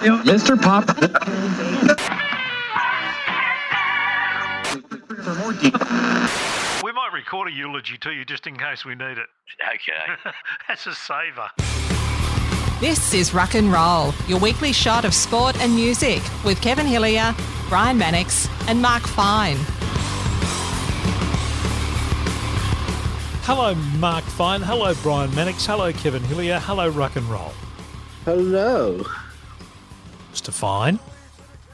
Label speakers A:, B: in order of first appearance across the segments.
A: Mr. Pop.
B: We might record a eulogy to you just in case we need it.
C: Okay.
B: That's a saver.
D: This is Rock and Roll, your weekly shot of sport and music with Kevin Hillier, Brian Mannix, and Mark Fine.
B: Hello, Mark Fine. Hello, Brian Mannix. Hello, Kevin Hillier. Hello, Rock and Roll.
E: Hello.
B: Mr. Fine.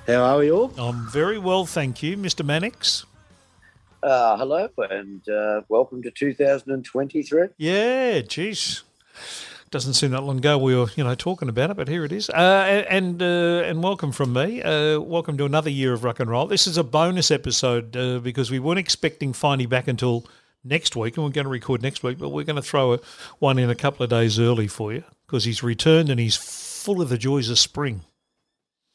E: How are we all?
B: I'm very well, thank you, Mr. Mannix.
E: Uh, hello and uh, welcome to 2023.
B: Yeah, geez. Doesn't seem that long ago we were, you know, talking about it, but here it is. Uh, and uh, and welcome from me. Uh, welcome to another year of rock and roll. This is a bonus episode uh, because we weren't expecting Finey back until next week, and we're going to record next week. But we're going to throw a, one in a couple of days early for you because he's returned and he's full of the joys of spring.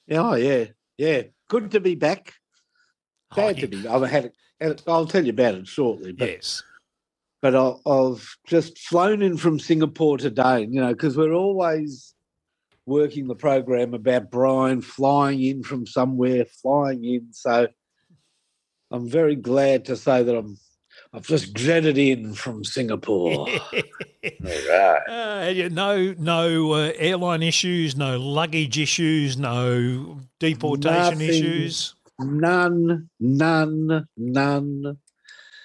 E: Oh, yeah. Yeah. Good to be back. Oh, Bad
B: Oh,
E: to be. I've had it. I'll tell you about it shortly. But,
B: Yes.
E: but I, I've just flown in from Singapore today, you know, because we're always working the program about Brian flying in from somewhere, flying in. So I'm very glad to say that I'm. I've just jetted in from Singapore.
C: Right.
B: Uh, no, no uh, airline issues, no luggage issues, no deportation
E: Nothing.
B: issues.
E: None, none, none.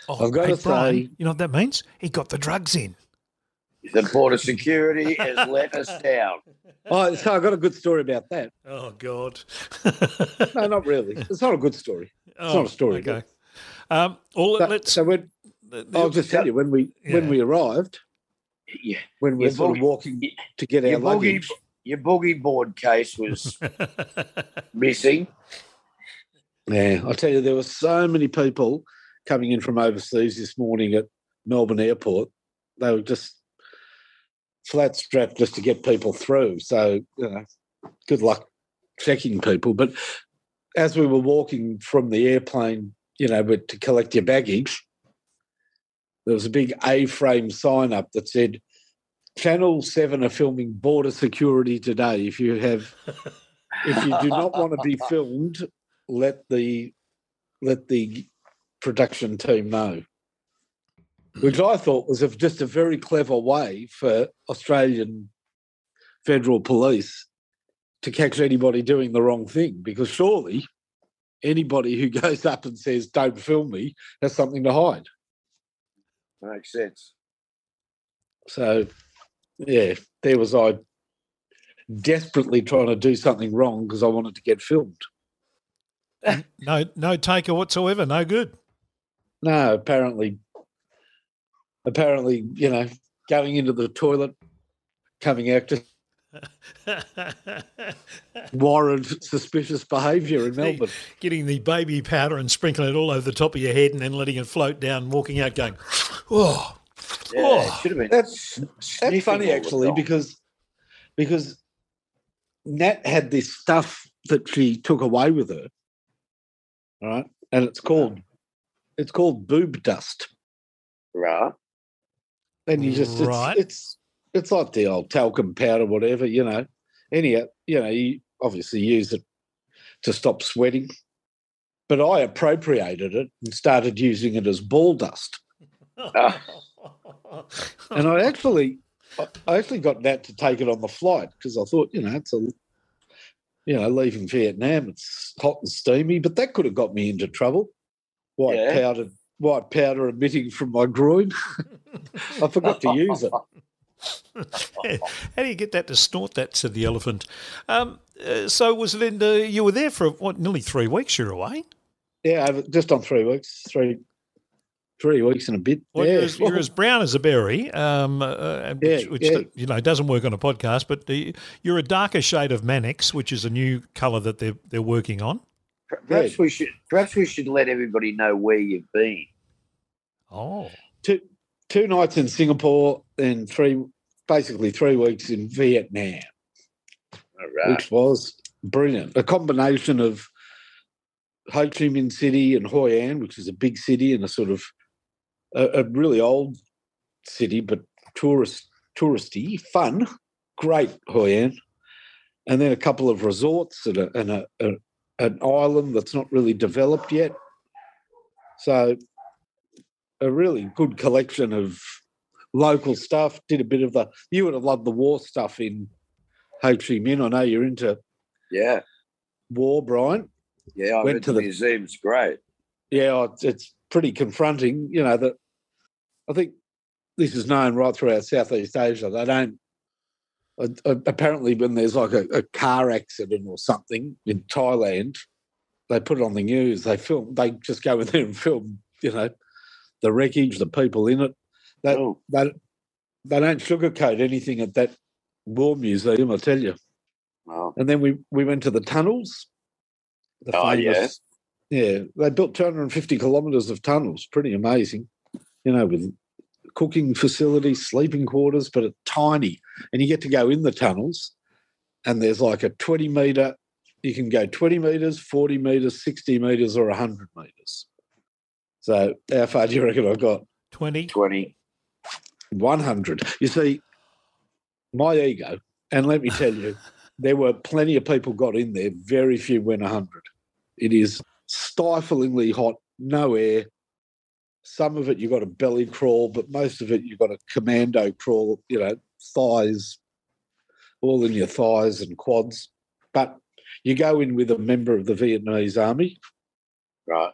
B: Oh,
E: I've gotta
B: Brian,
E: say-
B: you know what that means? He got the drugs in.
C: The border security has let us down.
E: Oh, so I got a good story about that.
B: Oh God.
E: No, not really. It's not a good story.
B: oh,
E: not a story,
B: Okay. Um, well,
E: So,
B: let's.
E: so when, I'll just tell you when we when we arrived,
C: Yeah.
E: when we were
C: Your
E: sort of
C: boogie-
E: walking to get
C: Your
E: our
C: boogie,
E: luggage.
C: your boogie board case was missing.
E: Yeah, I'll tell you, there were so many people coming in from overseas this morning at Melbourne Airport. They were just flat strapped just to get people through. So, you know, good luck checking people. But as we were walking from the airplane, you know, but to collect your baggage, there was a big A-frame sign up that said, Channel 7 are filming border security today. If you have if you do not want to be filmed, let the let the production team know. Which I thought was just a very clever way for Australian federal police to catch anybody doing the wrong thing. Because surely anybody who goes up and says, Don't film me, has something to hide.
C: Makes sense.
E: So yeah, there was I desperately trying to do something wrong because I wanted to get filmed.
B: no, no taker whatsoever. No good.
E: No, apparently, apparently, you know, going into the toilet, coming out, just warrant suspicious behaviour in Melbourne.
B: Getting the baby powder and sprinkling it all over the top of your head and then letting it float down, walking out, going, "Oh,
C: Yeah,
B: Oh,
C: should have been.
E: That's that's funny actually because because Nat had this stuff that she took away with her, all right, and it's called it's called boob dust.
C: right.
E: and you just
B: Right.
E: it's, it's it's like the old talcum powder, whatever you know. Any you know, you obviously use it to stop sweating, but I appropriated it and started using it as ball dust.
C: Ah.
E: And I actually, I- I actually got Nat to take it on the flight because I thought, you know, it's a, you know, leaving Vietnam, it's hot and steamy, but that could have got me into trouble. White
C: Yeah.
E: powder, white powder emitting from my groin. I forgot to use it.
B: How do you get that to snort that? said the elephant. Um, uh, so was Linda? You were there for what? Nearly three weeks. You're away.
E: Yeah, just on three weeks, three, three weeks and a bit.
B: Well,
E: yeah,
B: you're, as, you're as brown as a berry, um, uh, which,
E: Yeah,
B: which
E: yeah.
B: you know doesn't work on a podcast. But the, you're a darker shade of Mannix, which is a new colour that they're they're working on.
C: Perhaps we should. Perhaps we should let everybody know where you've been.
B: Oh,
E: two two nights in Singapore and three, basically three weeks in Vietnam,
C: All right.
E: which was brilliant. A combination of Ho Chi Minh City and Hoi An, which is a big city and a sort of a, a really old city, but tourist touristy, fun, great Hoi An. and then a couple of resorts and, a, and a, a, an island that's not really developed yet. So, a really good collection of local stuff. Did a bit of the. You would have loved the war stuff in Ho Chi Minh. I know you're into
C: Yeah,
E: war, Brian.
C: yeah. I
E: Went to the-
C: the museum's great.
E: Yeah, it's, it's pretty confronting. You know that. I think this is known right throughout Southeast Asia. They don't. uh, Apparently, when there's like a, a car accident or something in Thailand, they put it on the news. They film. They just go in there and film. You know, the wreckage, the people in it. They
C: Oh,
E: they, they don't sugarcoat anything at that war museum. I tell you.
C: well,
E: And then we we went to the tunnels. The
C: Oh, yeah.
E: yeah. They built 250 kilometres of tunnels. Pretty amazing. You know, with cooking facilities, sleeping quarters, but it's tiny. And you get to go in the tunnels, and there's like a 20 metre. You can go 20 metres, 40 metres, 60 metres, or 100 metres. So how far do you reckon I've got?
B: 20.
C: 20.
E: 100. You see, my ego, and let me tell you, there were plenty of people got in there, very few went 100. It is stiflingly hot, no air. Some of it you've got a belly crawl, but most of it you've got a commando crawl, you know, thighs, all in your thighs and quads. But you go in with a member of the Vietnamese army,
C: Right.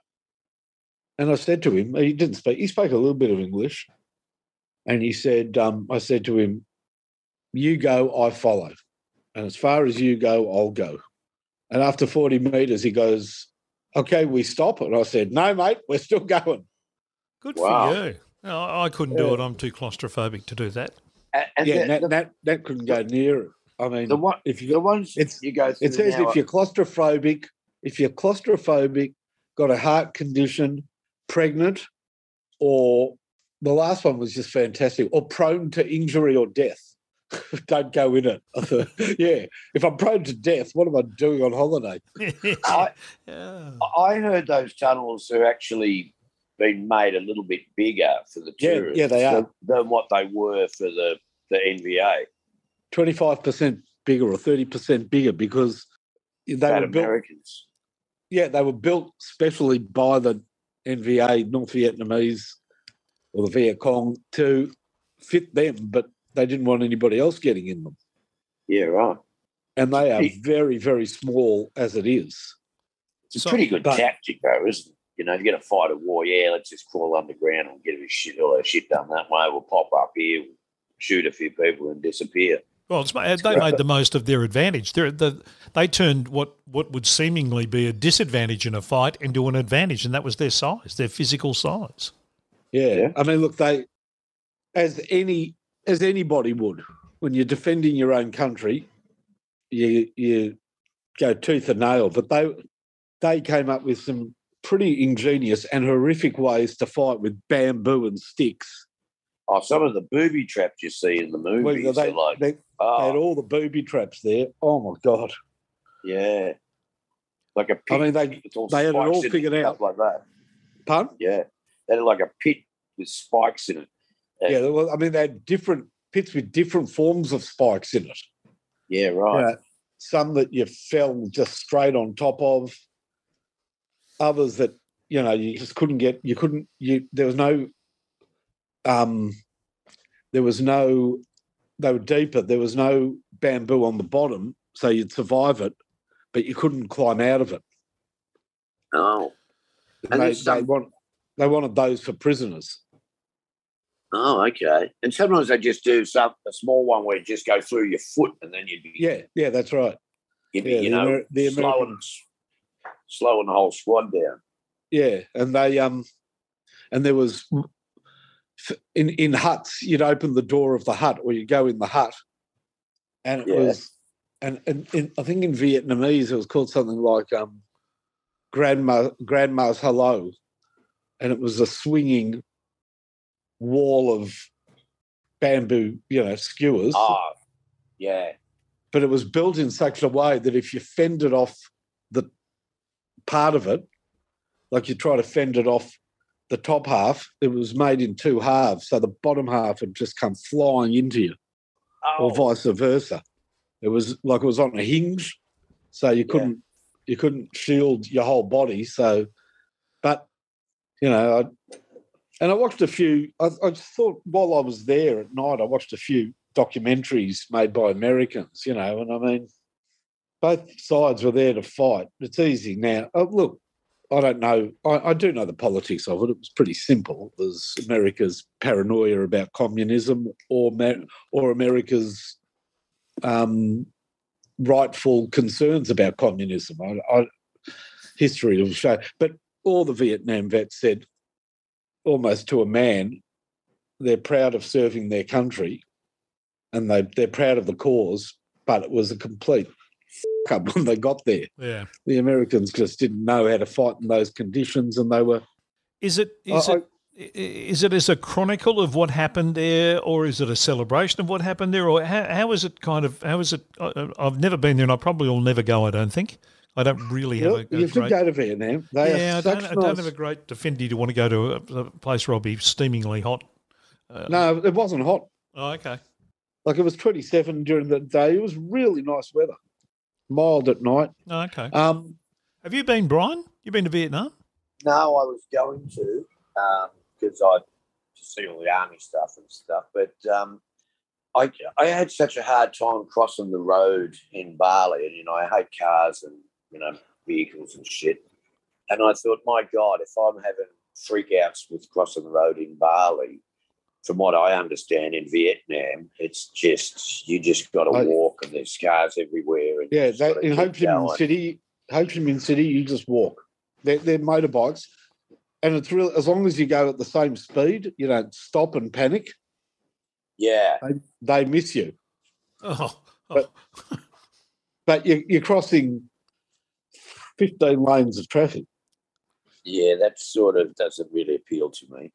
E: And I said to him, he didn't speak, he spoke a little bit of English. And he said, um, I said to him, You go, I follow. And as far as you go, I'll go. And after 40 metres, he goes, Okay, we stop. And I said, No, mate, we're still going.
B: Good
C: Wow.
B: for you. No, I couldn't do it. I'm too claustrophobic to do that.
C: And, and
E: yeah,
C: the,
E: that,
C: the,
E: that, that couldn't go near it. I mean,
C: the, one,
E: if
C: the
E: you,
C: ones
E: it's-
C: you go through
E: it says
C: now
E: if you're claustrophobic, if you're claustrophobic, got a heart condition, pregnant, or the last one was just fantastic, or prone to injury or death. Don't go in it. Thought, yeah, if I'm prone to death, what am I doing on holiday?
C: I-
B: yeah.
C: I heard those tunnels are actually been made a little bit bigger for the tourists
E: yeah, they are.
C: than, what they were for the, the NVA.
E: 25% bigger or 30% bigger because they
C: Fat
E: were built, yeah, they were built specially by the NVA, North Vietnamese, or the Viet Cong to fit them, but they didn't want anybody else getting in them.
C: Yeah, right.
E: And they are very, very small as it is.
C: It's a
B: So-
C: pretty good
E: but-
C: tactic, though, isn't it? You know, if you're going to fight a war, yeah, let's just crawl underground and get a shit, all that shit done that way. We'll pop up here, shoot a few people, and disappear.
B: Well, it's, they made the most of their advantage. They're, the, they turned what, what would seemingly be a disadvantage in a fight into an advantage, and that was their size, their physical size.
E: Yeah.
C: Yeah.
E: I mean, look, they as any as anybody would, when you're defending your own country, you you go tooth and nail. But they they came up with some pretty ingenious and horrific ways to fight with bamboo and sticks.
C: Oh, some of the booby traps you see in the
E: Well,
C: movies
E: they,
C: are like,
E: they, they ah. had
C: oh,
E: all the booby traps there. Oh my god!
C: yeah. Like a pit.
E: I mean, they they had it all figured
C: stuff
E: out.
C: like that.
E: pun.
C: Yeah. They had like a pit with spikes in it.
E: Yeah, well, I mean, they had different pits with different forms of spikes in it.
C: Yeah, right.
E: Yeah. Some that you fell just straight on top of. Others that you know you just couldn't get. You couldn't. You there was no. Um, there was no. They were deeper. There was no bamboo on the bottom, so you'd survive it, but you couldn't climb out of it.
C: Oh.
E: And they,
C: some-
E: they want. They wanted those for prisoners.
C: Oh, okay. And sometimes they just do some a small one where you just go through your foot and then you'd be
E: Yeah, yeah, that's right.
C: you'd be,
E: yeah,
C: you
E: the
C: know,
E: Amer- the
C: slowing slowing the whole squad down.
E: Yeah, and they um, and there was in in huts. You'd open the door of the hut, or you go in the hut, and it
C: Yeah.
E: was, and and in, I think in Vietnamese it was called something like um, grandma grandma's hello, and it was a swinging wall of bamboo, you know, skewers.
C: Oh, yeah.
E: but it was built in such a way that if you fended off the part of it, like you try to fend it off the top half, it was made in two halves. So the bottom half had just come flying into you,
C: Oh,
E: or vice versa. It was like it was on a hinge, so you couldn't you couldn't shield your whole body. So, but you know, I, and I watched a few. I, I thought while I was there at night, I watched a few documentaries made by Americans. You know, and I mean, both sides were there to fight. It's easy now. Oh, look, I don't know. I, I, do know the politics of it. It was pretty simple. It was America's paranoia about communism, or or America's um, rightful concerns about communism. I, I, history will show. But all the Vietnam vets said, almost to a man, they're proud of serving their country, and they they're proud of the cause. But it was a complete up when they got there.
B: Yeah,
E: the Americans just didn't know how to fight in those conditions, and they were.
B: Is it? Is I, it? Is it as a chronicle of what happened there, or is it a celebration of what happened there, or how, how is it kind of? How is it? I've never been there, and I probably will never go. I don't think. I don't really have a,
E: a You should go to Vietnam. They
B: yeah, I don't, nice... I don't have a great affinity to want to go to a, a place where I'll be steamingly hot.
E: Uh, no, it wasn't hot.
B: Oh, okay.
E: Like it was 27 during the day. It was really nice weather mild at night.
B: Oh, okay.
E: Um,
B: Have you been, Brian? You been to Vietnam?
C: No, I was going to because um, I to see all the army stuff and stuff. But um, I I had such a hard time crossing the road in Bali, and you know I hate cars and you know vehicles and shit. And I thought, my God, if I'm having freakouts with crossing the road in Bali, from what I understand in Vietnam, it's just you just got to walk and there's cars everywhere.
E: And yeah, that, in Ho Chi Minh City, Ho Chi Minh City, you just walk. They're, they're motorbikes, and it's real as long as you go at the same speed, you don't stop and panic.
C: Yeah,
E: they, they miss you.
B: Oh,
E: oh. but, but you, you're crossing fifteen lanes of traffic.
C: Yeah, that sort of doesn't really appeal to me.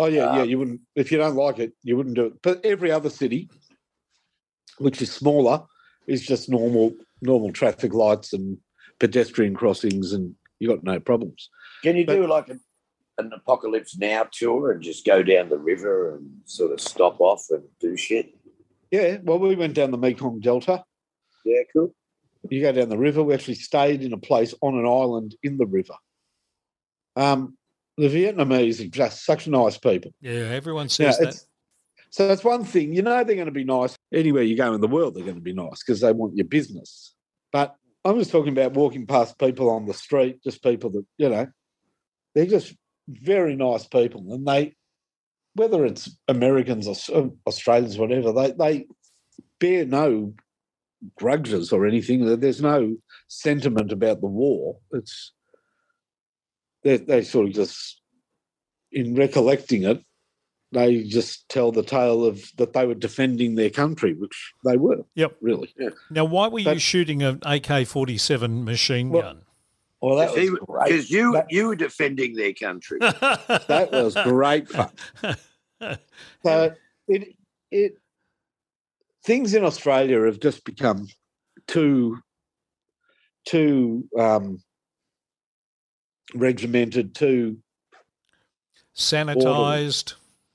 E: Oh yeah, um, yeah. You wouldn't if you don't like it, you wouldn't do it. But every other city, which is smaller, is just normal normal traffic lights and pedestrian crossings, and you got no problems.
C: Can you but, do like a, an apocalypse now tour and just go down the river and sort of stop off and do shit?
E: Yeah. Well, we went down the Mekong Delta.
C: Yeah, cool.
E: You go down the river. We actually stayed in a place on an island in the river. Um, the Vietnamese are just such nice people.
B: Yeah, everyone says that.
E: So that's one thing. You know they're going to be nice anywhere you go in the world. They're going to be nice because they want your business. But I'm just talking about walking past people on the street, just people that you know, they're just very nice people, and they, whether it's Americans or Australians, whatever, they they bear no grudges or anything. There's no sentiment about the war. It's they, they sort of just, in recollecting it, they just tell the tale of that they were defending their country, which they were.
B: Yep,
E: really. Yeah.
B: Now, why were but, you shooting an AK forty seven machine
C: well,
B: gun?
C: Well, that was great. Because you that, you were defending their country.
E: that was great fun. so it it things in Australia have just become too too um, regimented, too
B: sanitized.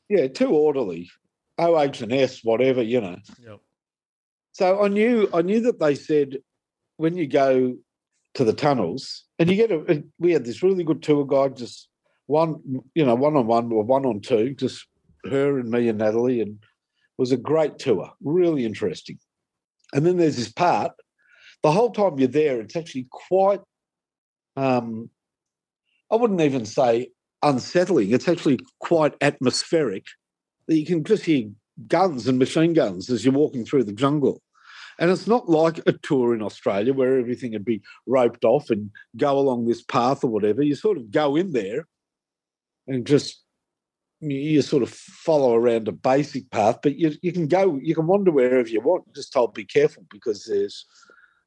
E: Orderly. Yeah, too orderly. OH and S, whatever, you know.
B: Yep.
E: So I knew I knew that they said when you go to the tunnels and you get a we had this really good tour guide, just one, you know, one on one or one on two, just her and me and Natalie, and it was a great tour, really interesting. And then there's this part. The whole time you're there, it's actually quite um, I wouldn't even say unsettling. It's actually quite atmospheric. You can just hear guns and machine guns as you're walking through the jungle. And it's not like a tour in Australia where everything would be roped off and go along this path or whatever. You sort of go in there and just you sort of follow around a basic path, but you, you can go, you can wander wherever you want. Just told be careful because there's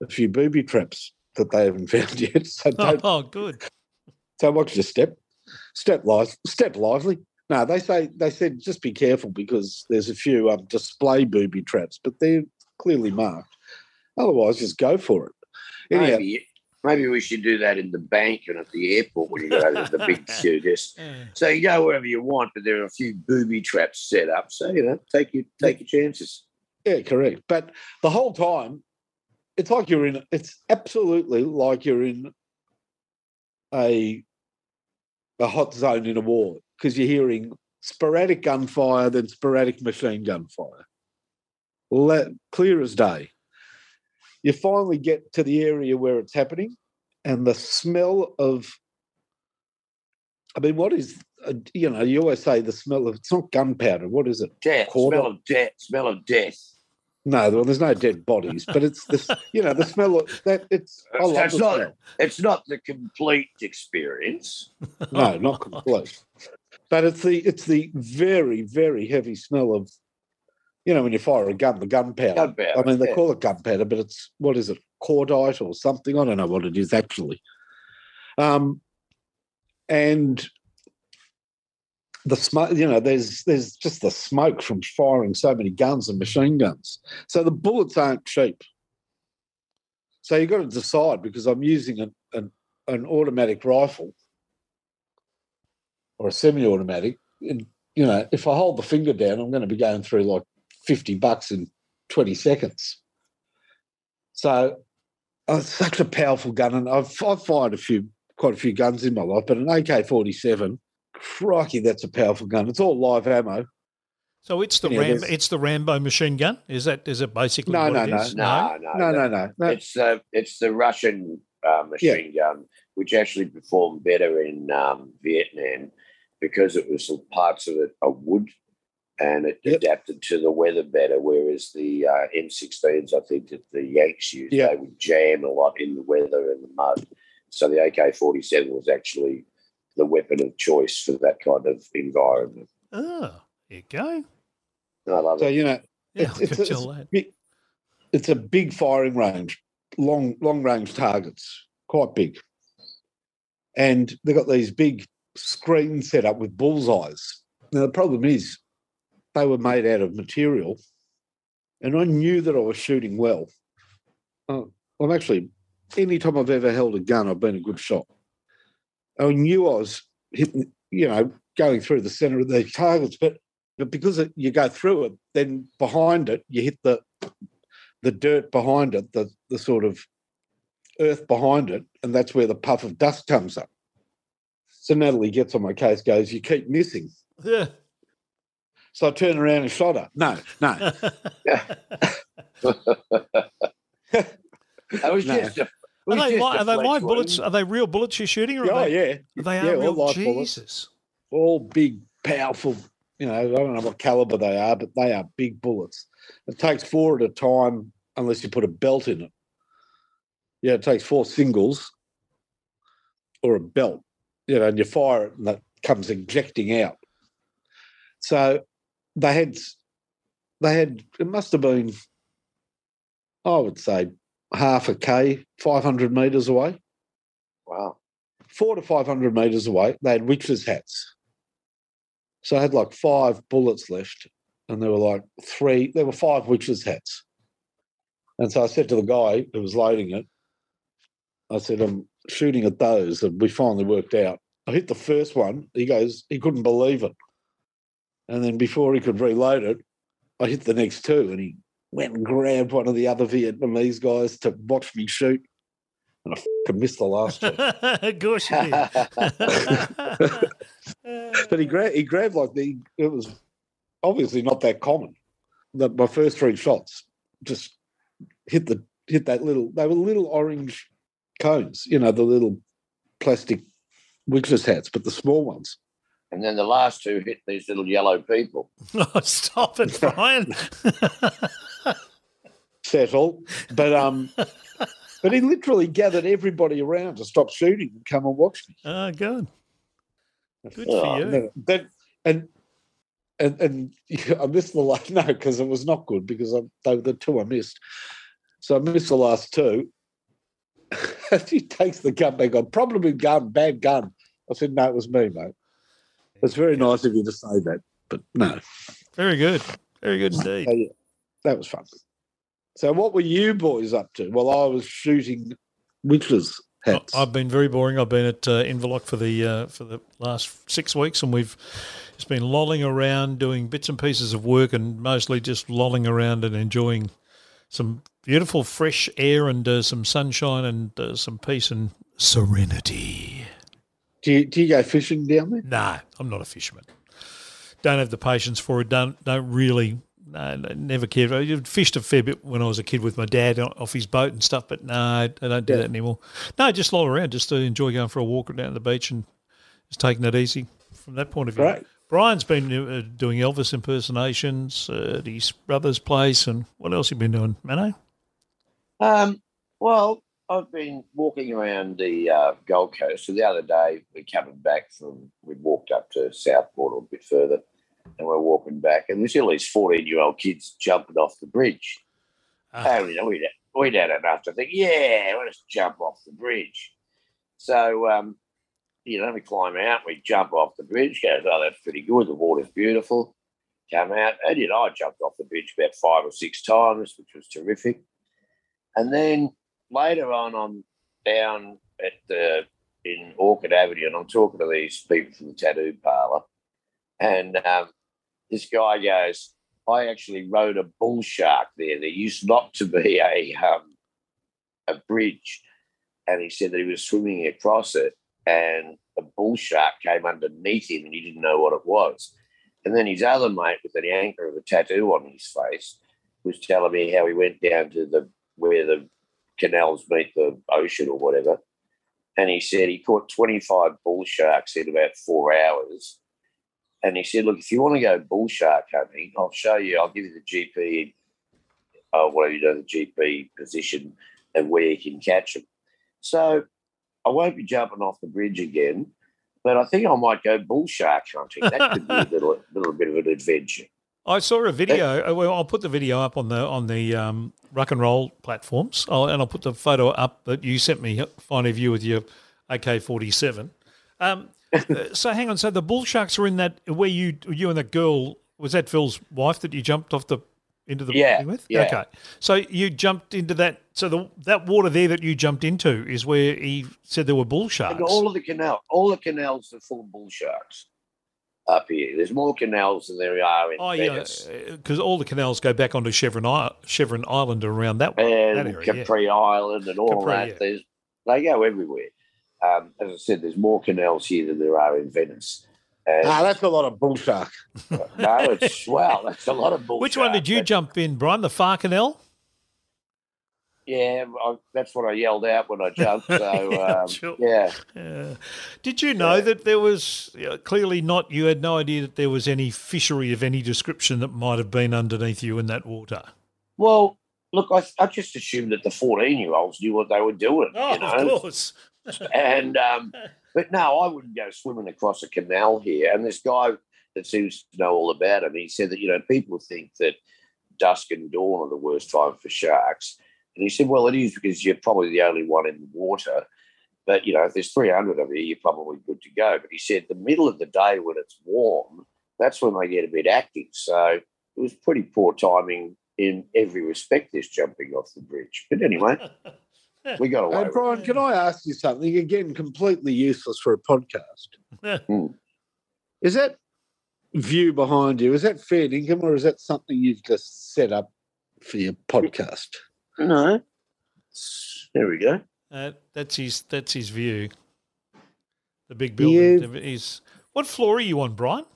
E: a few booby traps that they haven't found yet. So
B: oh, oh, good.
E: So watch your step. Step live, step lively. No, they say they said just be careful because there's a few um, display booby traps, but they're clearly marked. Otherwise, just go for it.
C: Anyhow, maybe, maybe we should do that in the bank and at the airport when you go to the big queue. Just so you go wherever you want, but there are a few booby traps set up. So you know, take your take your chances.
E: Yeah, correct. But the whole time it's like you're in. It's absolutely like you're in a a hot zone in a war because you're hearing sporadic gunfire, then sporadic machine gun fire. Let, clear as day. You finally get to the area where it's happening, and the smell of I mean, what is uh, you know? You always say the smell of it's not gunpowder. What is it?
C: Death. Smell of death. Smell of death.
E: No, well, there's no dead bodies, but it's this. You know, the smell of that. It's I love
C: it's not-
E: smell.
C: It's not the complete experience.
E: No, not complete. But it's the it's the very very heavy smell of, you know, when you fire a gun, the gunpowder.
C: Gunpowder,
E: I mean, they
C: yeah.
E: call it gunpowder, but it's what is it, cordite or something? I don't know what it is actually. Um, and the smoke, you know, there's there's just the smoke from firing so many guns and machine guns. So the bullets aren't cheap. So you've got to decide because I'm using an an, an automatic rifle or a semi-automatic. And, you know, if I hold the finger down, I'm going to be going through like 50 bucks in 20 seconds. So oh, it's such a powerful gun, and I've I've fired a few, quite a few guns in my life, but an AK-47, crikey, that's a powerful gun. It's all live ammo.
B: So it's the
E: Yeah,
B: Ram, it's the Rambo machine gun. Is that is it basically?
E: No,
B: what
E: no,
B: it
E: no,
B: is?
C: No, no,
E: No, no, no, no.
C: It's uh, it's the Russian uh, machine gun, which actually performed better in um, Vietnam because it was parts of it are wood, and it
E: Yep.
C: adapted to the weather better. Whereas the uh, M16s, I think that the Yanks used,
E: Yeah.
C: they would jam a lot in the weather and the mud. So the AK-47 was actually the weapon of choice for that kind of environment.
B: Oh, there you go.
C: I love
E: So
C: it.
E: you know,
B: Yeah,
E: it's, it's,
B: could
E: it's,
B: tell
E: big- it's a big firing range, long long range targets, quite big. And they've got these big screens set up with bullseyes. Now the problem is they were made out of material, and I knew that I was shooting well. Uh, I'm actually, any time I've ever held a gun, I've been a good shot. I knew I was hitting, you know, going through the center of these targets, but but because it, you go through it, then behind it you hit the the dirt behind it, the the sort of earth behind it, and that's where the puff of dust comes up. So Natalie gets on my case, goes, "You keep missing."
B: Yeah.
E: So I turn around and shot her. No, no,
C: It was
E: No.
C: just a, it
B: Are they, li- are they live bullets? Are they real bullets you're shooting? Or
E: oh
B: they,
E: yeah,
B: They are
E: all
B: real.
E: live bullets. All big, powerful. You know, I don't know what caliber they are, but they are big bullets. It takes four at a time, unless you put a belt in it. Yeah, it takes four singles or a belt. You know, and you fire it, and that comes ejecting out. So they had, they had. It must have been, I would say, half a k, five hundred meters away
C: Wow.
E: four to 500 meters away, they had witches' hats. So I had like five bullets left, and there were like three, there were five witches' hats. And so I said to the guy who was loading it, I said, I'm shooting at those. And we finally worked out. I hit the first one. He goes, he couldn't believe it. And then before he could reload it, I hit the next two, and he went and grabbed one of the other Vietnamese guys to watch me shoot. And I fucking missed the last two.
B: of course you did.
E: But he grabbed he grabbed like the it was obviously not that common. That my first three shots just hit the hit that little they were little orange cones, you know, the little plastic witches hats, but the small ones.
C: And then the last two hit these little yellow people.
B: oh, stop it, Brian.
E: Settle. But um but he literally gathered everybody around to stop shooting and come and watch me.
B: oh, good. Good
C: Oh,
B: for you.
E: No, that and and and I missed the last no because it was not good because I, they were the two I missed. So I missed the last two. he takes the gun back on. Probably with gun, bad gun. I said, no, it was me, mate. It's very nice of you to say that, but no,
B: Very good. Very good indeed.
E: So, yeah, that was fun. So what were you boys up to? Well, I was shooting witches hats.
B: I've been very boring. I've been at uh, Inverloch for the uh, for the last six weeks, and we've just been lolling around, doing bits and pieces of work, and mostly just lolling around and enjoying some beautiful fresh air and uh, some sunshine and uh, some peace and serenity.
E: Do you, do you go fishing down there?
B: No, I'm not a fisherman. Don't have the patience for it. Don't don't really. No, no, never cared. I fished a fair bit when I was a kid with my dad off his boat and stuff, but no, I don't do
E: Yeah.
B: that anymore. No, just loll around, just to enjoy going for a walk down the beach and just taking it easy from that point of view.
E: Great.
B: Brian's been uh, doing Elvis impersonations uh, at his brother's place, and what else have you been doing, Mano?
C: Um, well, I've been walking around the uh, Gold Coast. So the other day, we're coming back from, we walked up to Southport a bit further, and we're walking back, and we see all these 14 year old kids jumping off the bridge.
B: Ah,
C: And, you know, we'd, we'd had enough to think, yeah, let's jump off the bridge. So, um, you know, we climb out, we jump off the bridge, goes, oh, that's pretty good. The water's beautiful. Come out. And, you know, I jumped off the bridge about five or six times, which was terrific. And then later on, I'm down at the in Orchid Avenue, and I'm talking to these people from the tattoo parlor, and um, this guy goes, "I actually rode a bull shark there. There used not to be a um, a bridge," and he said that he was swimming across it, and a bull shark came underneath him, and he didn't know what it was. And then his other mate with an anchor of a tattoo on his face was telling me how he went down to the where the canals meet the ocean or whatever. And he said he caught 25 bull sharks in about four hours. And he said, Look, if you want to go bull shark hunting, I'll show you, I'll give you the GP, uh, whatever you know, the GP position and where you can catch them. So I won't be jumping off the bridge again, but I think I might go bull shark hunting. That could be a little, little bit of an adventure.
B: I saw a video. uh, Well, I'll put the video up on the on the um, rock and roll platforms, I'll, and I'll put the photo up that you sent me. Finding view with your AK forty seven. Um, Uh, so hang on. So the bull sharks were in that where you you and that girl was that Phil's wife that you jumped off the into the
C: Yeah,
B: with?
C: yeah.
B: Okay. So you jumped into that. So the that water there that you jumped into is where he said there were bull sharks.
C: All of the canal, all the canals are full of bull sharks up here. There's more canals than there are in
B: Oh yeah, because uh, all the canals go back onto Chevron I- Chevron Island around that, that
C: and
B: area. yeah.
C: Island and all
B: Capri,
C: that.
B: yeah.
C: There's they go everywhere. Um, as I said, there's more canals here than there are in Venice. And
E: Ah, that's a lot of bull shark.
C: no, it's wow, that's a lot of bull.
B: Which one did you
C: That-
B: jump in, Brian? The Far Canal?
C: Yeah, I, that's what I yelled out when I jumped. So
B: Yeah,
C: um,
B: sure.
C: yeah,
B: Uh, did you know
C: Yeah.
B: that there was you know, clearly not? You had no idea that there was any fishery of any description that might have been underneath you in that water.
C: Well, look, I, I just assumed that the 14 year olds knew what they were doing.
B: Oh,
C: you know?
B: of course.
C: And um, but no, I wouldn't go swimming across a canal here. And this guy that seems to know all about it, he said that you know people think that dusk and dawn are the worst time for sharks. And he said, well, it is because you're probably the only one in the water. But you know, if there's 300 of you, you're probably good to go. But he said the middle of the day when it's warm, that's when they get a bit active. So it was pretty poor timing in every respect. This jumping off the bridge. But anyway, we got away.
E: Hey,
C: with it.
E: Brian, can I ask you something? Again, completely useless for a podcast.
C: Hmm.
E: Is that view behind you, is that fair income or is that something you've just set up for your podcast?
C: No. There we go.
B: Uh, that's his. That's his view. The big building. Is what floor are you on, Brian?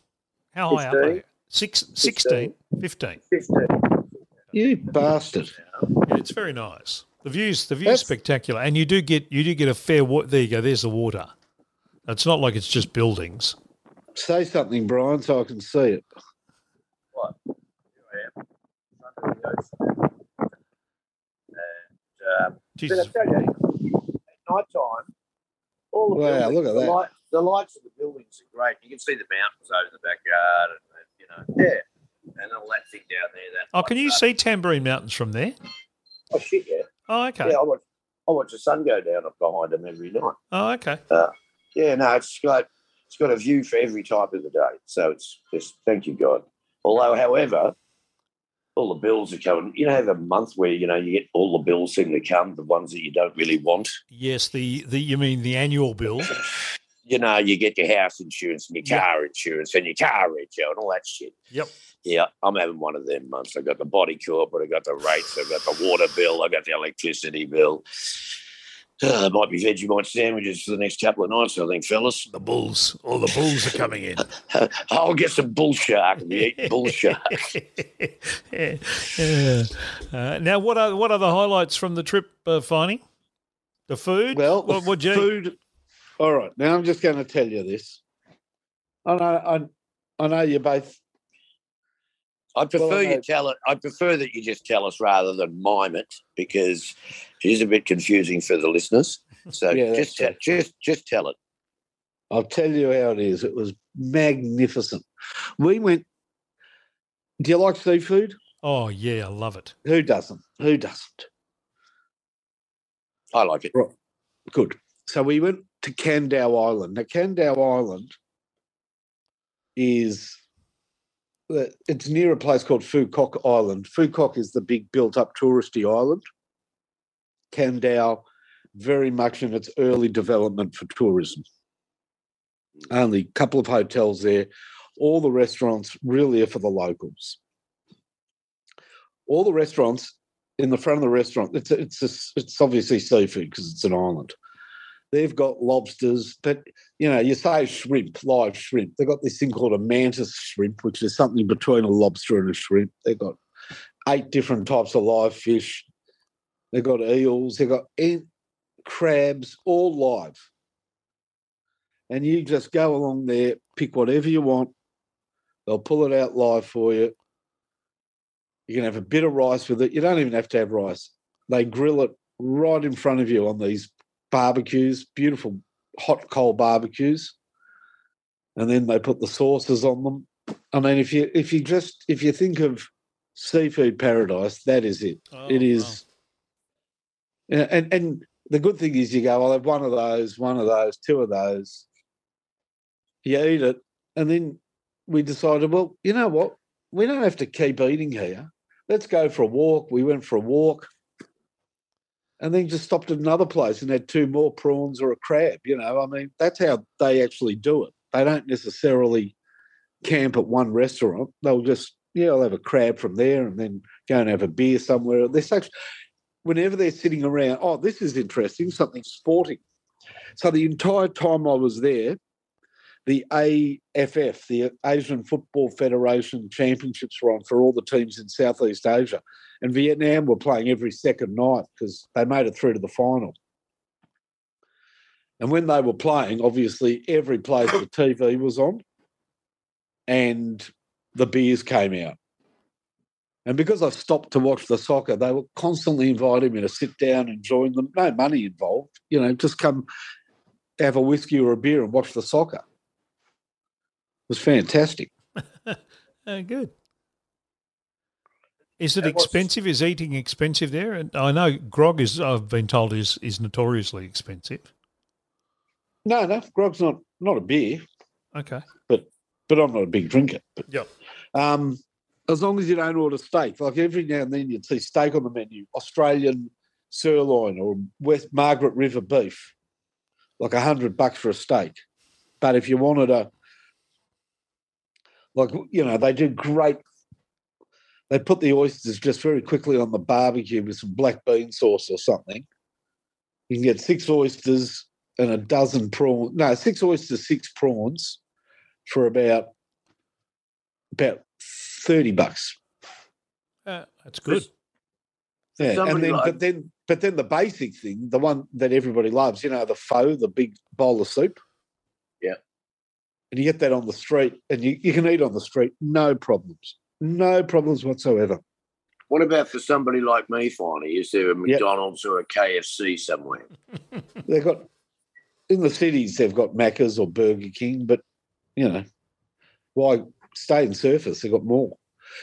B: How high up are you? Six, 16, 15.
C: 15.
E: You bastard.
B: Yeah, it's very nice. The views, the views
E: That's-
B: spectacular, and you do get you do get a fair. Wa- there you go. There's the water. It's not like it's just buildings.
E: Say something, Brian, so I can see it.
C: What? Here I am. Under the ocean. And, um, but
B: Jesus.
C: I tell you, at night time, all the
E: Wow,
C: buildings,
E: look at
C: the,
E: that.
C: Light, the lights of the buildings are great. You can see the mountains over the backyard, and, and you know, yeah, and all that thing down there. That
B: Oh, can you see Tamborine Mountains from there?
C: Oh shit, yeah,
B: Oh, okay.
C: yeah. I watch, I watch the sun go down behind them every night.
B: Oh, okay.
C: Uh, yeah, no, it's got it's got a view for every type of the day. So it's just thank you God. Although, however, all the bills are coming. You know, have a month where you know you get all the bills seem to come, the ones that you don't really want.
B: Yes, the, the you mean the annual bill?
C: you know, you get your house insurance and your
B: Yeah.
C: car insurance and your car rego and all that shit.
B: Yep.
C: Yeah, I'm having one of them months. I got the body corporate, I got the rates, I've got the water bill, I got the electricity bill. Uh, there might be Vegemite sandwiches for the next couple of nights, I think, fellas.
B: The bulls, all the bulls are coming in.
C: I'll get some bull shark and be eating bull shark.
B: yeah. Uh, now, what are what are the highlights from the trip, uh, Finey? The food.
E: Well,
B: what would
E: the
B: you?
E: food. All right, now I'm just going to tell you this. I know, I, I know you both.
C: I prefer
E: Well,
C: you tell it. I prefer that you just tell us rather than mime it because it is a bit confusing for the listeners. So
E: Yeah,
C: just te- just just tell it.
E: I'll tell you how it is. It was magnificent. We went. Do you like seafood?
B: Oh yeah, I love it.
E: Who doesn't? Who doesn't?
C: I like it.
E: Good. So we went to Con Dao Island. Now, Con Dao Island is it's near a place called Phu Quoc Island. Phu Quoc is the big built-up touristy island. Con Dao, very much in its early development for tourism. Only a couple of hotels there. All the restaurants really are for the locals. All the restaurants in the front of the restaurant, it's it's it's obviously seafood because it's an island. They've got lobsters, but you know, you say shrimp, live shrimp. They've got this thing called a mantis shrimp, which is something between a lobster and a shrimp. They've got eight different types of live fish. They've got eels. They've got crabs, all live. And you just go along there, pick whatever you want. They'll pull it out live for you. You can have a bit of rice with it. You don't even have to have rice. They grill it right in front of you on these barbecues, beautiful hot coal barbecues. And then they put the sauces on them. I mean, if you if you just if you think of seafood paradise, that is it.
B: Oh,
E: it is. Yeah, and and the good thing is you go, I'll have one of those, one of those, two of those. You eat it, and then we decided, well, you know what? We don't have to keep eating here. Let's go for a walk. We went for a walk, and then just stopped at another place and had two more prawns or a crab. You know, I mean, that's how they actually do it. They don't necessarily camp at one restaurant. They'll just, yeah, I'll have a crab from there, and then go and have a beer somewhere. They're such whenever they're sitting around, oh, this is interesting, something sporting. So the entire time I was there, the AFF, the Asian Football Federation Championships were on for all the teams in Southeast Asia. And Vietnam were playing every second night because they made it through to the final. And when they were playing, obviously every place the TV was on and the beers came out. And because I stopped to watch the soccer, they were constantly inviting me to sit down and join them. No money involved, you know, just come have a whiskey or a beer and watch the soccer. It was fantastic.
B: Oh, good. Is it
C: And what's-
B: expensive? Is eating expensive there? And I know grog is. I've been told is is notoriously expensive.
E: No, no, grog's not not a beer,
B: Okay.
E: But but I'm not a big drinker. But,
B: Yep.
E: um, as long as you don't order steak, like every now and then you'd see steak on the menu, Australian sirloin or West Margaret River beef, like a hundred bucks for a steak. But if you wanted a, like you know, they do great. They put the oysters just very quickly on the barbecue with some black bean sauce or something. You can get six oysters and a dozen prawns. No, six oysters, six prawns for about about thirty bucks.
B: Uh, that's good.
E: Yeah, and then
C: like-
E: but then but then the basic thing, the one that everybody loves, you know, the pho, the big bowl of soup. And you get that on the street, and you, you can eat on the street, no problems, no problems whatsoever.
C: What about for somebody like me, Finally? Is there a McDonald's or a KFC somewhere?
E: They've got in the cities, they've got Macca's or Burger King, but you know, why stay in surface? They've got more.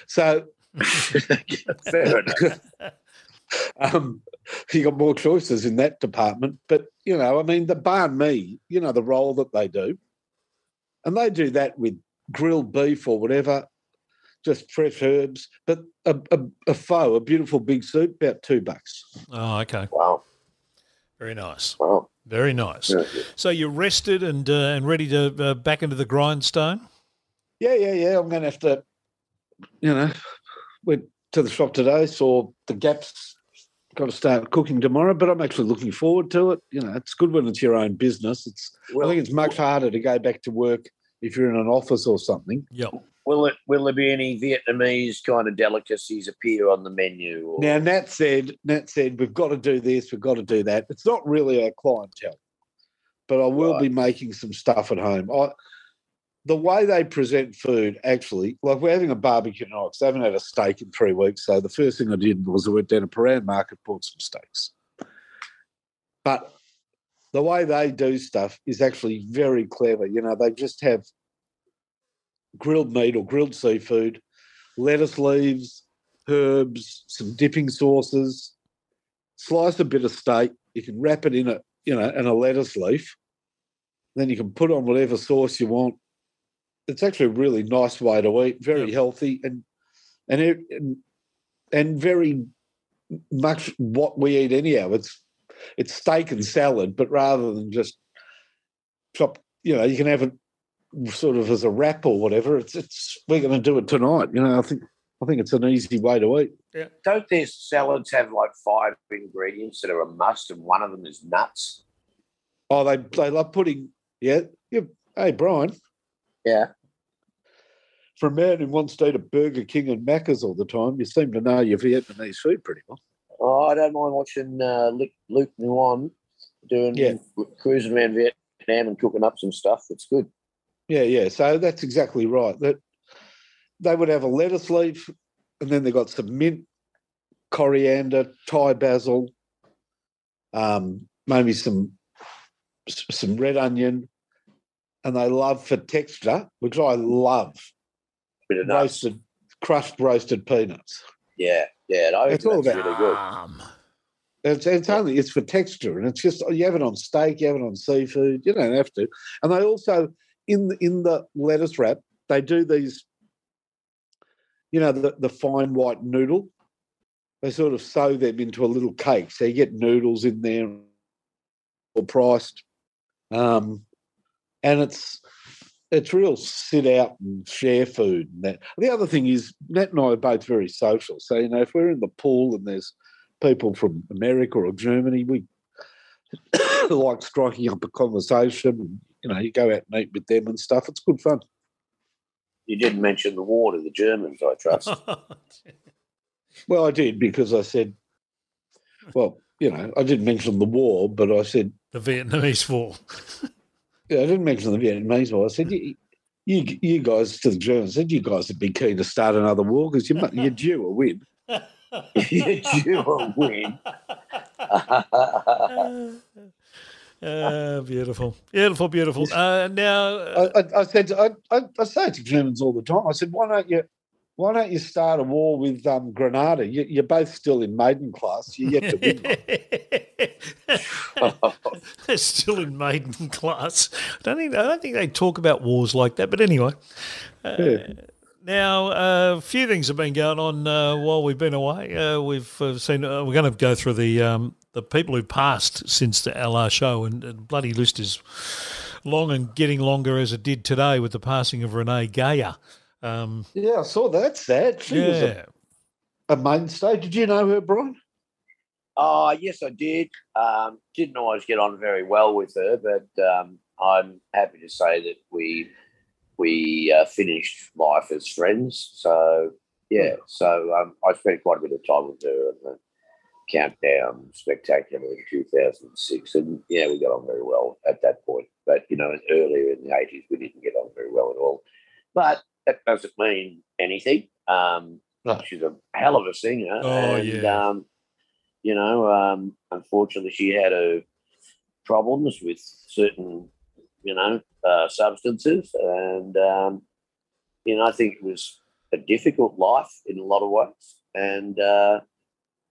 E: So
C: Fair enough.
E: um, you got more choices in that department. But you know, I mean, the banh mi, you know, the roll that they do, and they do that with grilled beef or whatever, just fresh herbs. But a, a, a pho, a beautiful big soup, about two bucks.
B: Oh, okay.
C: Wow.
B: Very nice.
C: Wow.
B: Very nice.
C: Very good.
B: So you're rested and uh, and ready to uh, back into the grindstone.
E: Yeah, yeah, yeah. I'm going to have to, you know, went to the shop today, saw the gaps. Got to start cooking tomorrow, but I'm actually looking forward to it. You know, it's good when it's your own business. It's I think it's much harder to go back to work if you're in an office or something.
B: Yep.
C: Will it? Will there be any Vietnamese kind of delicacies appear on the menu? Or?
E: Now, Nat said, Nat said, we've got to do this, we've got to do that. It's not really our clientele, but I will
C: Right.
E: be making some stuff at home. I, the way they present food, actually, like we're having a barbecue tonight because I haven't had a steak in three weeks. So the first thing I did was I went down to Paran Market, bought some steaks. But the way they do stuff is actually very clever. You know, they just have grilled meat or grilled seafood, lettuce leaves, herbs, some dipping sauces, slice a bit of steak. You can wrap it in a you know in a lettuce leaf. Then you can put on whatever sauce you want. It's actually a really nice way to eat. Very
B: Yeah.
E: healthy and and it, and and very much what we eat anyhow. It's it's steak and mm. salad, but rather than just chop, you know, you can have it sort of as a wrap or whatever. It's it's we're going to do it tonight. You know, I think I think it's an easy way to eat.
C: Don't their salads have like five ingredients that are a must, and one of them is nuts?
E: Oh, they they love putting yeah. yeah. Hey Brian,
C: Yeah.
E: For a man who wants to eat at Burger King and Macca's all the time, you seem to know your Vietnamese food pretty well.
C: Oh, I don't mind watching uh, Luke, Luke Nguyen doing
E: Yeah.
C: cruising around Vietnam and cooking up some stuff. It's good.
E: Yeah, yeah. So that's exactly right. That they would have a lettuce leaf, and then they got some mint, coriander, Thai basil, um, maybe some some red onion, and they love for texture, which I love,
C: Bit of nuts.
E: roasted, crushed roasted peanuts.
C: Yeah, yeah. I
E: It's all
C: that's
E: about-
C: really good.
B: Um,
E: It's, it's only it's for texture, and it's just you have it on steak, you have it on seafood. You don't have to. And they also in the, in the lettuce wrap, they do these. You know the the fine white noodle. They sort of sew them into a little cake, so you get noodles in there, or priced, um, and it's it's real sit out and share food. And that the other thing is Nat and I are both very social, so you know if we're in the pool and there's people from America or Germany, we like striking up a conversation. You know, you go out and eat with them and stuff. It's good fun.
C: You didn't mention the war to the Germans, I trust.
E: Well, I did because I said, well, you know, I didn't mention the war, but I said,
B: the Vietnamese War.
E: yeah, I didn't mention the Vietnamese war. I said, you, you, you guys to the Germans I said you guys would be keen to start another war because you, mu- you're due a win.
C: you're due a win.
B: Uh, beautiful, beautiful, beautiful. Uh, now, uh,
E: I, I, I said, I, I, I say it to Germans all the time. I said, why don't you, why don't you start a war with um, Grenada? You, you're both still in maiden class. You're yet to win.
B: they're still in maiden class. I don't think I don't think they talk about wars like that. But anyway, uh,
E: Yeah.
B: now uh, a few things have been going on uh, while we've been away. Uh, we've uh, seen. Uh, we're going to go through the um, the people who passed since the, LR show, and, and bloody list is long and getting longer as it did today with the passing of Renee Geyer. Um,
E: Yeah, I saw that. Sad. She was a, a mainstay. Did you know her, Brian?
C: Oh, yes, I did. Um, didn't always get on very well with her, but um, I'm happy to say that we we uh, finished life as friends. So yeah, so um, I spent quite a bit of time with her on the countdown spectacular in 2006, and yeah, we got on very well at that point. But you know, earlier in the 80s, we didn't get on very well at all. But that doesn't mean anything. Um,
E: No.
C: She's a hell of a singer.
B: Oh,
C: and,
B: yeah.
C: Um, you know, um, unfortunately, she had her problems with certain, you know, uh, substances, and um, you know, I think it was a difficult life in a lot of ways, and uh,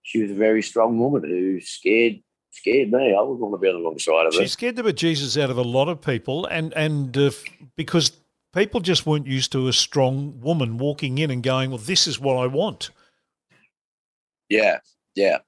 C: she was a very strong woman who scared scared me. I wouldn't want to be on the wrong side of
B: she
C: it.
B: She scared the bejesus out of a lot of people, and and uh, because people just weren't used to a strong woman walking in and going, "Well, this is what I want."
C: Yeah, yeah,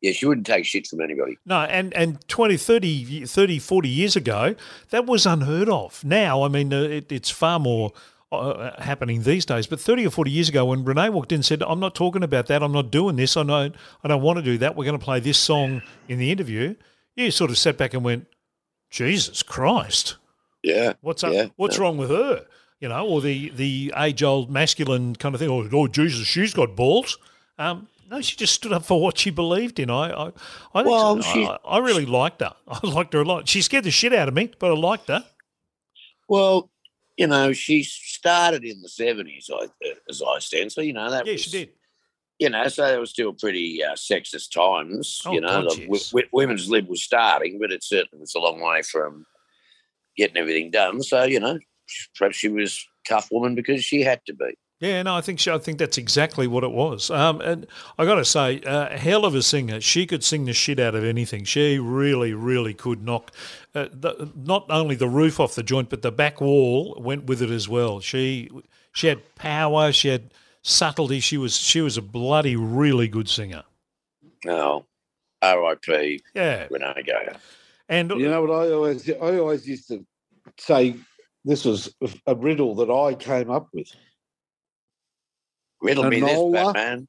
C: Yeah, she wouldn't take shit from anybody.
B: No, and, and 20, 30, 30, 40 years ago, that was unheard of. Now, I mean, uh, it, it's far more uh, happening these days. But 30 or 40 years ago, when Renee walked in and said, I'm not talking about that, I'm not doing this, I don't, I don't want to do that, we're going to play this song in the interview, you sort of sat back and went, Jesus Christ.
C: Yeah.
B: What's up?
C: Yeah,
B: what's
C: yeah.
B: wrong with her? You know, or the the age old masculine kind of thing. Oh, oh, Jesus, she's got balls. Um, no, she just stood up for what she believed in. I, I, I,
C: Well, she-
B: I, I really liked her. I liked her a lot. She scared the shit out of me, but I liked her.
C: Well, you know, she started in the 70s, as I stand. So, you know, that
B: Yeah,
C: was,
B: she did.
C: you know, so it was still pretty uh, sexist times.
B: Oh,
C: you know,
B: God,
C: the w- w- women's lib was starting, but it certainly was a long way from getting everything done. So, you know, perhaps she was a tough woman because she had to be.
B: Yeah, no, I think she, I think that's exactly what it was. Um, and I got to say, uh, hell of a singer. She could sing the shit out of anything. She really, really could knock uh, the, not only the roof off the joint, but the back wall went with it as well. She she had power. She had subtlety. She was she was a bloody really good singer.
C: Oh, R.I.P.
B: Yeah,
C: Renee Geyer.
B: And
E: You know what I always I always used to say this was a riddle that I came up with.
C: Riddle me this, Batman.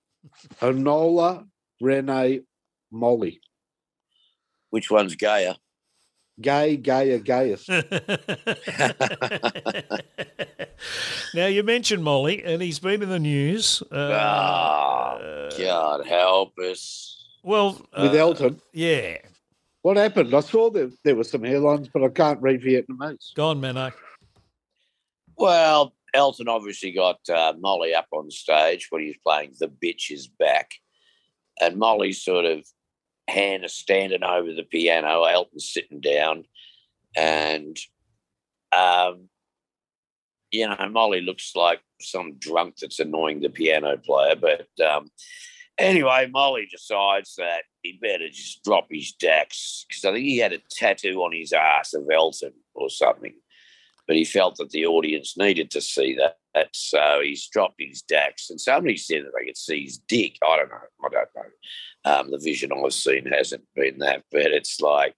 E: Enola Renee Molly.
C: Which one's gayer?
E: Gay, gayer, gayest.
B: now you mentioned Molly, and he's been in the news. Uh,
C: oh, God help us.
B: Well,
E: with
B: uh,
E: Elton.
B: yeah,
E: What happened? I saw there, there were some headlines, but I can't read Vietnamese.
B: gone, Mano.
C: Well, Elton obviously got uh, Molly up on stage when he was playing The Bitch Is Back. And Molly's sort of hand is standing over the piano, Elton's sitting down. And, um, you know, Molly looks like some drunk that's annoying the piano player. But um, anyway, Molly decides that he better just drop his dax because I think he had a tattoo on his ass of Elton or something but he felt that the audience needed to see that. So he's dropped his dax. And somebody said that they could see his dick. I don't know. I don't know. Um, the vision I've seen hasn't been that, but it's like,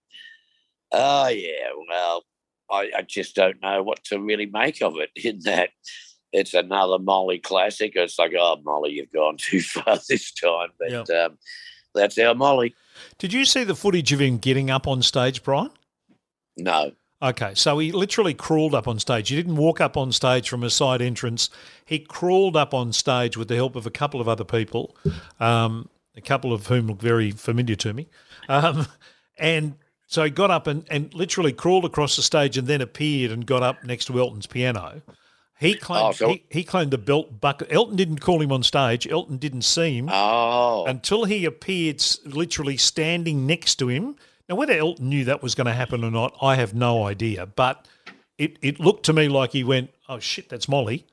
C: oh, yeah, well, I, I just don't know what to really make of it in that it's another Molly classic. It's like, oh, Molly, you've gone too far this time. But um, that's our Molly.
B: Did you see the footage of him getting up on stage, Brian?
C: No.
B: Okay, so he literally crawled up on stage. He didn't walk up on stage from a side entrance. He crawled up on stage with the help of a couple of other people, um, a couple of whom look very familiar to me. Um, and so he got up and, and literally crawled across the stage and then appeared and got up next to Elton's piano. He claimed
C: Oh,
B: he, he claimed the belt bucket. Elton didn't call him on stage. Elton didn't see him
C: Oh.
B: until he appeared literally standing next to him. Now, whether Elton knew that was going to happen or not, I have no idea. But it, it looked to me like he went, "Oh shit, that's Molly."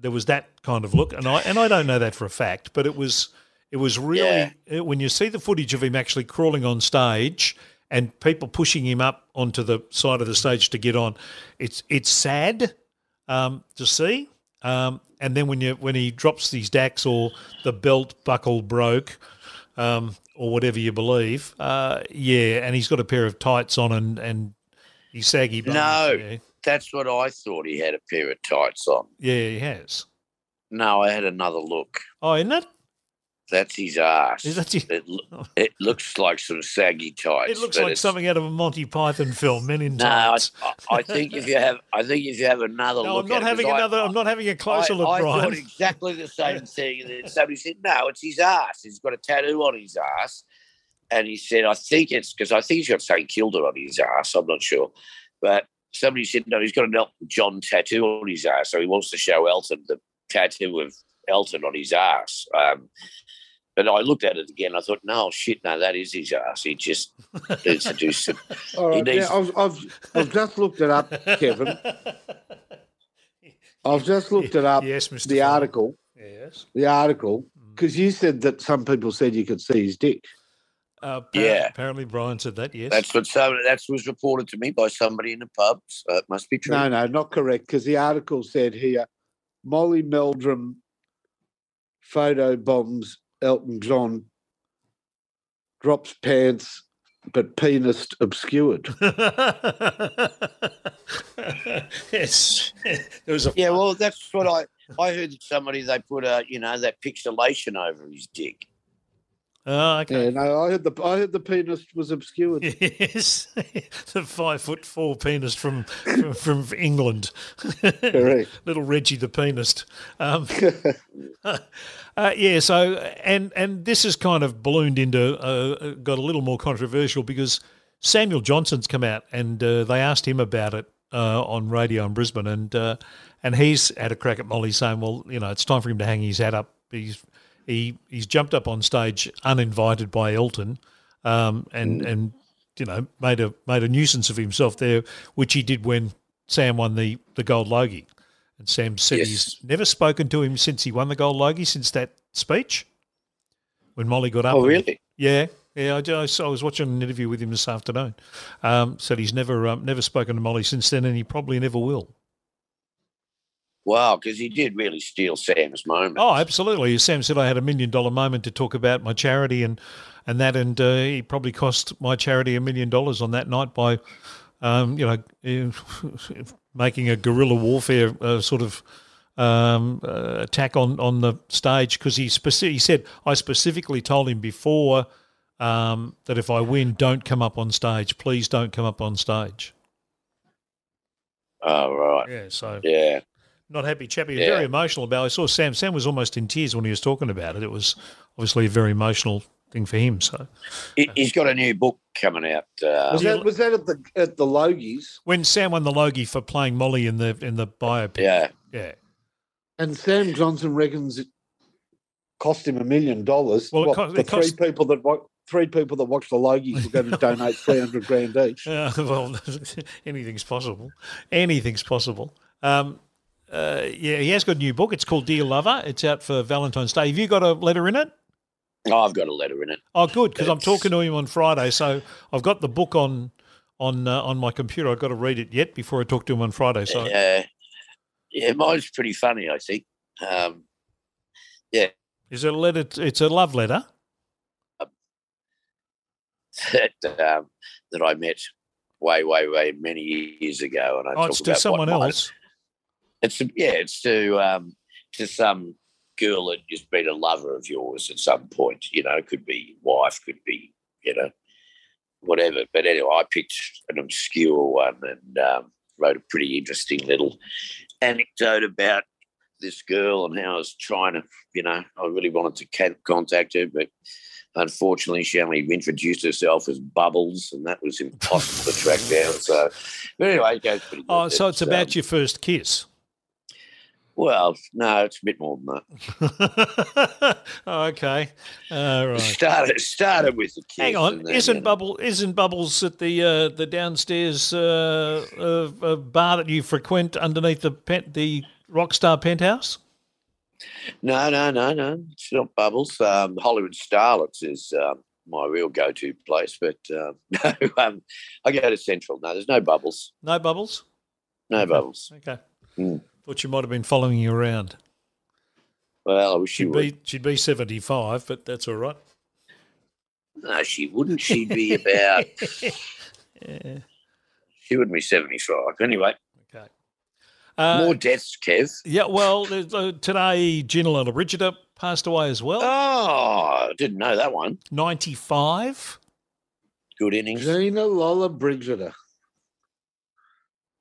B: There was that kind of look, and I and I don't know that for a fact, but it was it was really uh, when you see the footage of him actually crawling on stage and people pushing him up onto the side of the stage to get on. It's it's sad um, to see. Um, and then when you when he drops these dacks or the belt buckle broke, um, or whatever you believe, uh, yeah, and he's got a pair of tights on and and he's saggy. Bones,
C: No.
B: yeah.
C: That's what I thought. He had a pair of tights on.
B: yeah, he has.
C: No, I had another look.
B: Oh, isn't it?
C: That's his ass.
B: That you?
C: It, lo- it looks like some saggy tights.
B: It looks like
C: it's-
B: something out of a Monty Python film, Men in
C: No, I,
B: Tights.
C: I- I think if you have, I think if you have another
B: No,
C: look,
B: I'm not
C: at it,
B: having
C: 'cause I-
B: another. I'm not having a closer
C: I,
B: look,
C: I
B: Brian.
C: thought exactly the same thing. And then somebody said, "No, it's his ass. He's got a tattoo on his ass." And he said, "I think it's because I think he's got St Kilda on his ass. I'm not sure, but somebody said no, he's got an Elton John tattoo on his ass, so he wants to show Elton the tattoo of Elton on his ass." Um, but I looked at it again. I thought, "No, shit, no, that is his ass. He just needs to do some."
E: All right,
C: needs-
E: now, I've, I've, I've just looked it up, Kevin. I've just looked it up,
B: yes, Mr.
E: the
B: Fine.
E: article,
B: Yes.
E: the article, because you said that some people said you could see his dick.
B: Uh, appar-
C: Yeah.
B: Apparently, Brian said that. Yes.
C: That's what so that was reported to me by somebody in the pub. So it must be true.
E: No, no, not correct, because the article said here Molly Meldrum photo bombs Elton John drops pants, but penis obscured.
B: yes, there was a
C: Yeah, well, that's what I I heard somebody they put a you know that pixelation over his dick.
B: Oh, okay.
E: Yeah, no, I had the I heard the penis was obscured.
B: Yes, the five foot four penis from from, from England,
E: Correct.
B: little Reggie the penis. Um, uh, yeah, so and and this has kind of ballooned into uh, got a little more controversial because Samuel Johnson's come out and uh, they asked him about it uh, on radio in Brisbane and uh, and he's had a crack at Molly saying, well, you know, it's time for him to hang his hat up. He's he he's jumped up on stage uninvited by Elton, um, and and you know made a made a nuisance of himself there, which he did when Sam won the the gold logie. And Sam said
C: Yes.
B: he's never spoken to him since he won the gold logie since that speech when Molly got up.
C: Oh, really?
B: yeah, yeah. I, just, I was watching an interview with him this afternoon. Um, said he's never um, never spoken to Molly since then, and he probably never will.
C: Wow, because he did really steal Sam's moment.
B: Oh, absolutely. Sam said I had a million dollar moment to talk about my charity and and that, and uh, he probably cost my charity a million dollars on that night by, um, you know, making a guerrilla warfare uh, sort of um, uh, attack on on the stage because he speci- he said I specifically told him before um, that if I win, don't come up on stage. Please don't come up on stage.
C: Oh, right.
B: Yeah, so
C: Yeah.
B: Not happy chappy.
C: Yeah.
B: Very emotional about. it. I saw Sam. Sam was almost in tears when he was talking about it. It was obviously a very emotional thing for him. So
C: He, he's got a new book coming out. Uh,
E: Was that was that at the at the Logies?
B: when Sam won the Logie for playing Molly in the in the biopic,
C: yeah.
B: yeah.
E: And Sam Johnson reckons it cost him a million dollars.
B: Well, it
E: What,
B: cost-
E: the
B: it cost-
E: three people that wa- three people that watch the Logies were going to donate three hundred grand each.
B: Uh, well, anything's possible. Anything's possible. Um, uh, yeah, he has got a new book. It's called Dear Lover. It's out for Valentine's Day. Have you got a letter in it?
C: Oh, I've got a letter in it.
B: Oh, good, because I'm talking to him on Friday, so I've got the book on on uh, on my computer. I've got to read it yet before I talk to him on Friday. So
C: Uh, yeah, mine's pretty funny, I think. Um, yeah,
B: is it a letter? It's a love letter.
C: that um, that I met way, way, way many years ago, and I
B: Oh,
C: talk
B: it's to
C: about
B: someone else.
C: It's yeah, it's to um, to some girl that has been a lover of yours at some point. You know, could be wife, could be you know, whatever. But anyway, I picked an obscure one and um, wrote a pretty interesting little anecdote about this girl and how I was trying to, you know, I really wanted to contact her, but unfortunately, she only introduced herself as Bubbles, and that was impossible to track down. So, but anyway, it goes pretty good.
B: Oh, so it's about
C: um,
B: your first kiss.
C: Well, no, it's a bit more than that.
B: Oh, okay, all right.
C: Started started with the kiss.
B: Hang on,
C: then,
B: isn't
C: you know,
B: Bubble isn't Bubbles at the uh, the downstairs uh, uh, uh, bar that you frequent underneath the pen, the Rockstar penthouse?
C: No, no, no, no. It's not Bubbles. Um, Hollywood Starlets is um, my real go-to place, but um, no, um, I go to Central. No, there's no Bubbles.
B: No Bubbles.
C: No Bubbles.
B: Okay.
C: Hmm.
B: Thought you might have been following you around.
C: Well, I wish she
B: She'd
C: would.
B: be she'd be seventy five, but that's all right.
C: No, she wouldn't. She'd be about.
B: Yeah.
C: she wouldn't be seventy-five. Anyway,
B: Okay. Uh,
C: more deaths, Kev.
B: yeah. Well, uh, today Gina Lollobrigida Brigida passed away as well.
C: Oh, I didn't know that one.
B: Ninety five.
C: Good innings.
E: Gina Lollobrigida.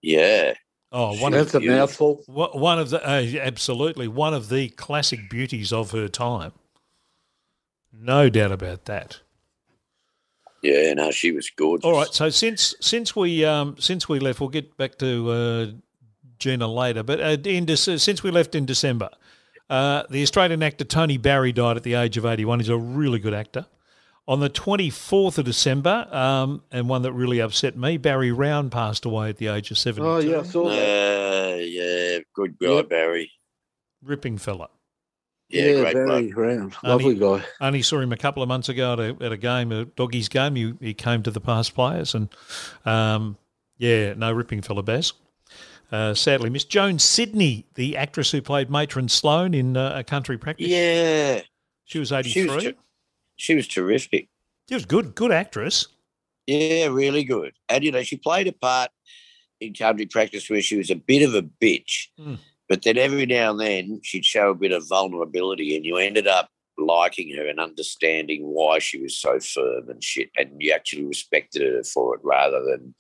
C: Yeah.
B: Oh, one
C: She-
B: of
E: That's a mouthful.
B: One of the uh, absolutely one of the classic beauties of her time. No doubt about that.
C: Yeah, no, she was gorgeous.
B: All right, so since since we um, since we left, we'll get back to uh, Gina later. But uh, in Dece- since we left in December, uh, the Australian actor Tony Barry died at the age of eighty one. He's a really good actor. On the twenty fourth of December, um, and one that really upset me, Barry Round passed away at the age of seventy two.
E: Oh yeah, I saw that.
C: Uh, yeah, good guy,
E: Yep.
C: Barry.
B: ripping fella.
C: Yeah, great
E: very
C: bloke.
E: round.
B: Only-
E: Lovely guy.
B: only saw him a couple of months ago at a, at a game, a doggies game. He, he came to the past players, and um, yeah, no ripping fella, Baz. Uh, sadly Miss Joan Sydney, the actress who played Matron Sloan in uh, A Country Practice.
C: Yeah,
B: she was
C: she was,
B: three.
C: ter- she was terrific.
B: She was good, good actress.
C: Yeah, really good. And you know, she played a part in country practice where she was a bit of a bitch,
B: Mm.
C: but then every now and then she'd show a bit of vulnerability, and you ended up liking her and understanding why she was so firm and shit, and you actually respected her for it rather than.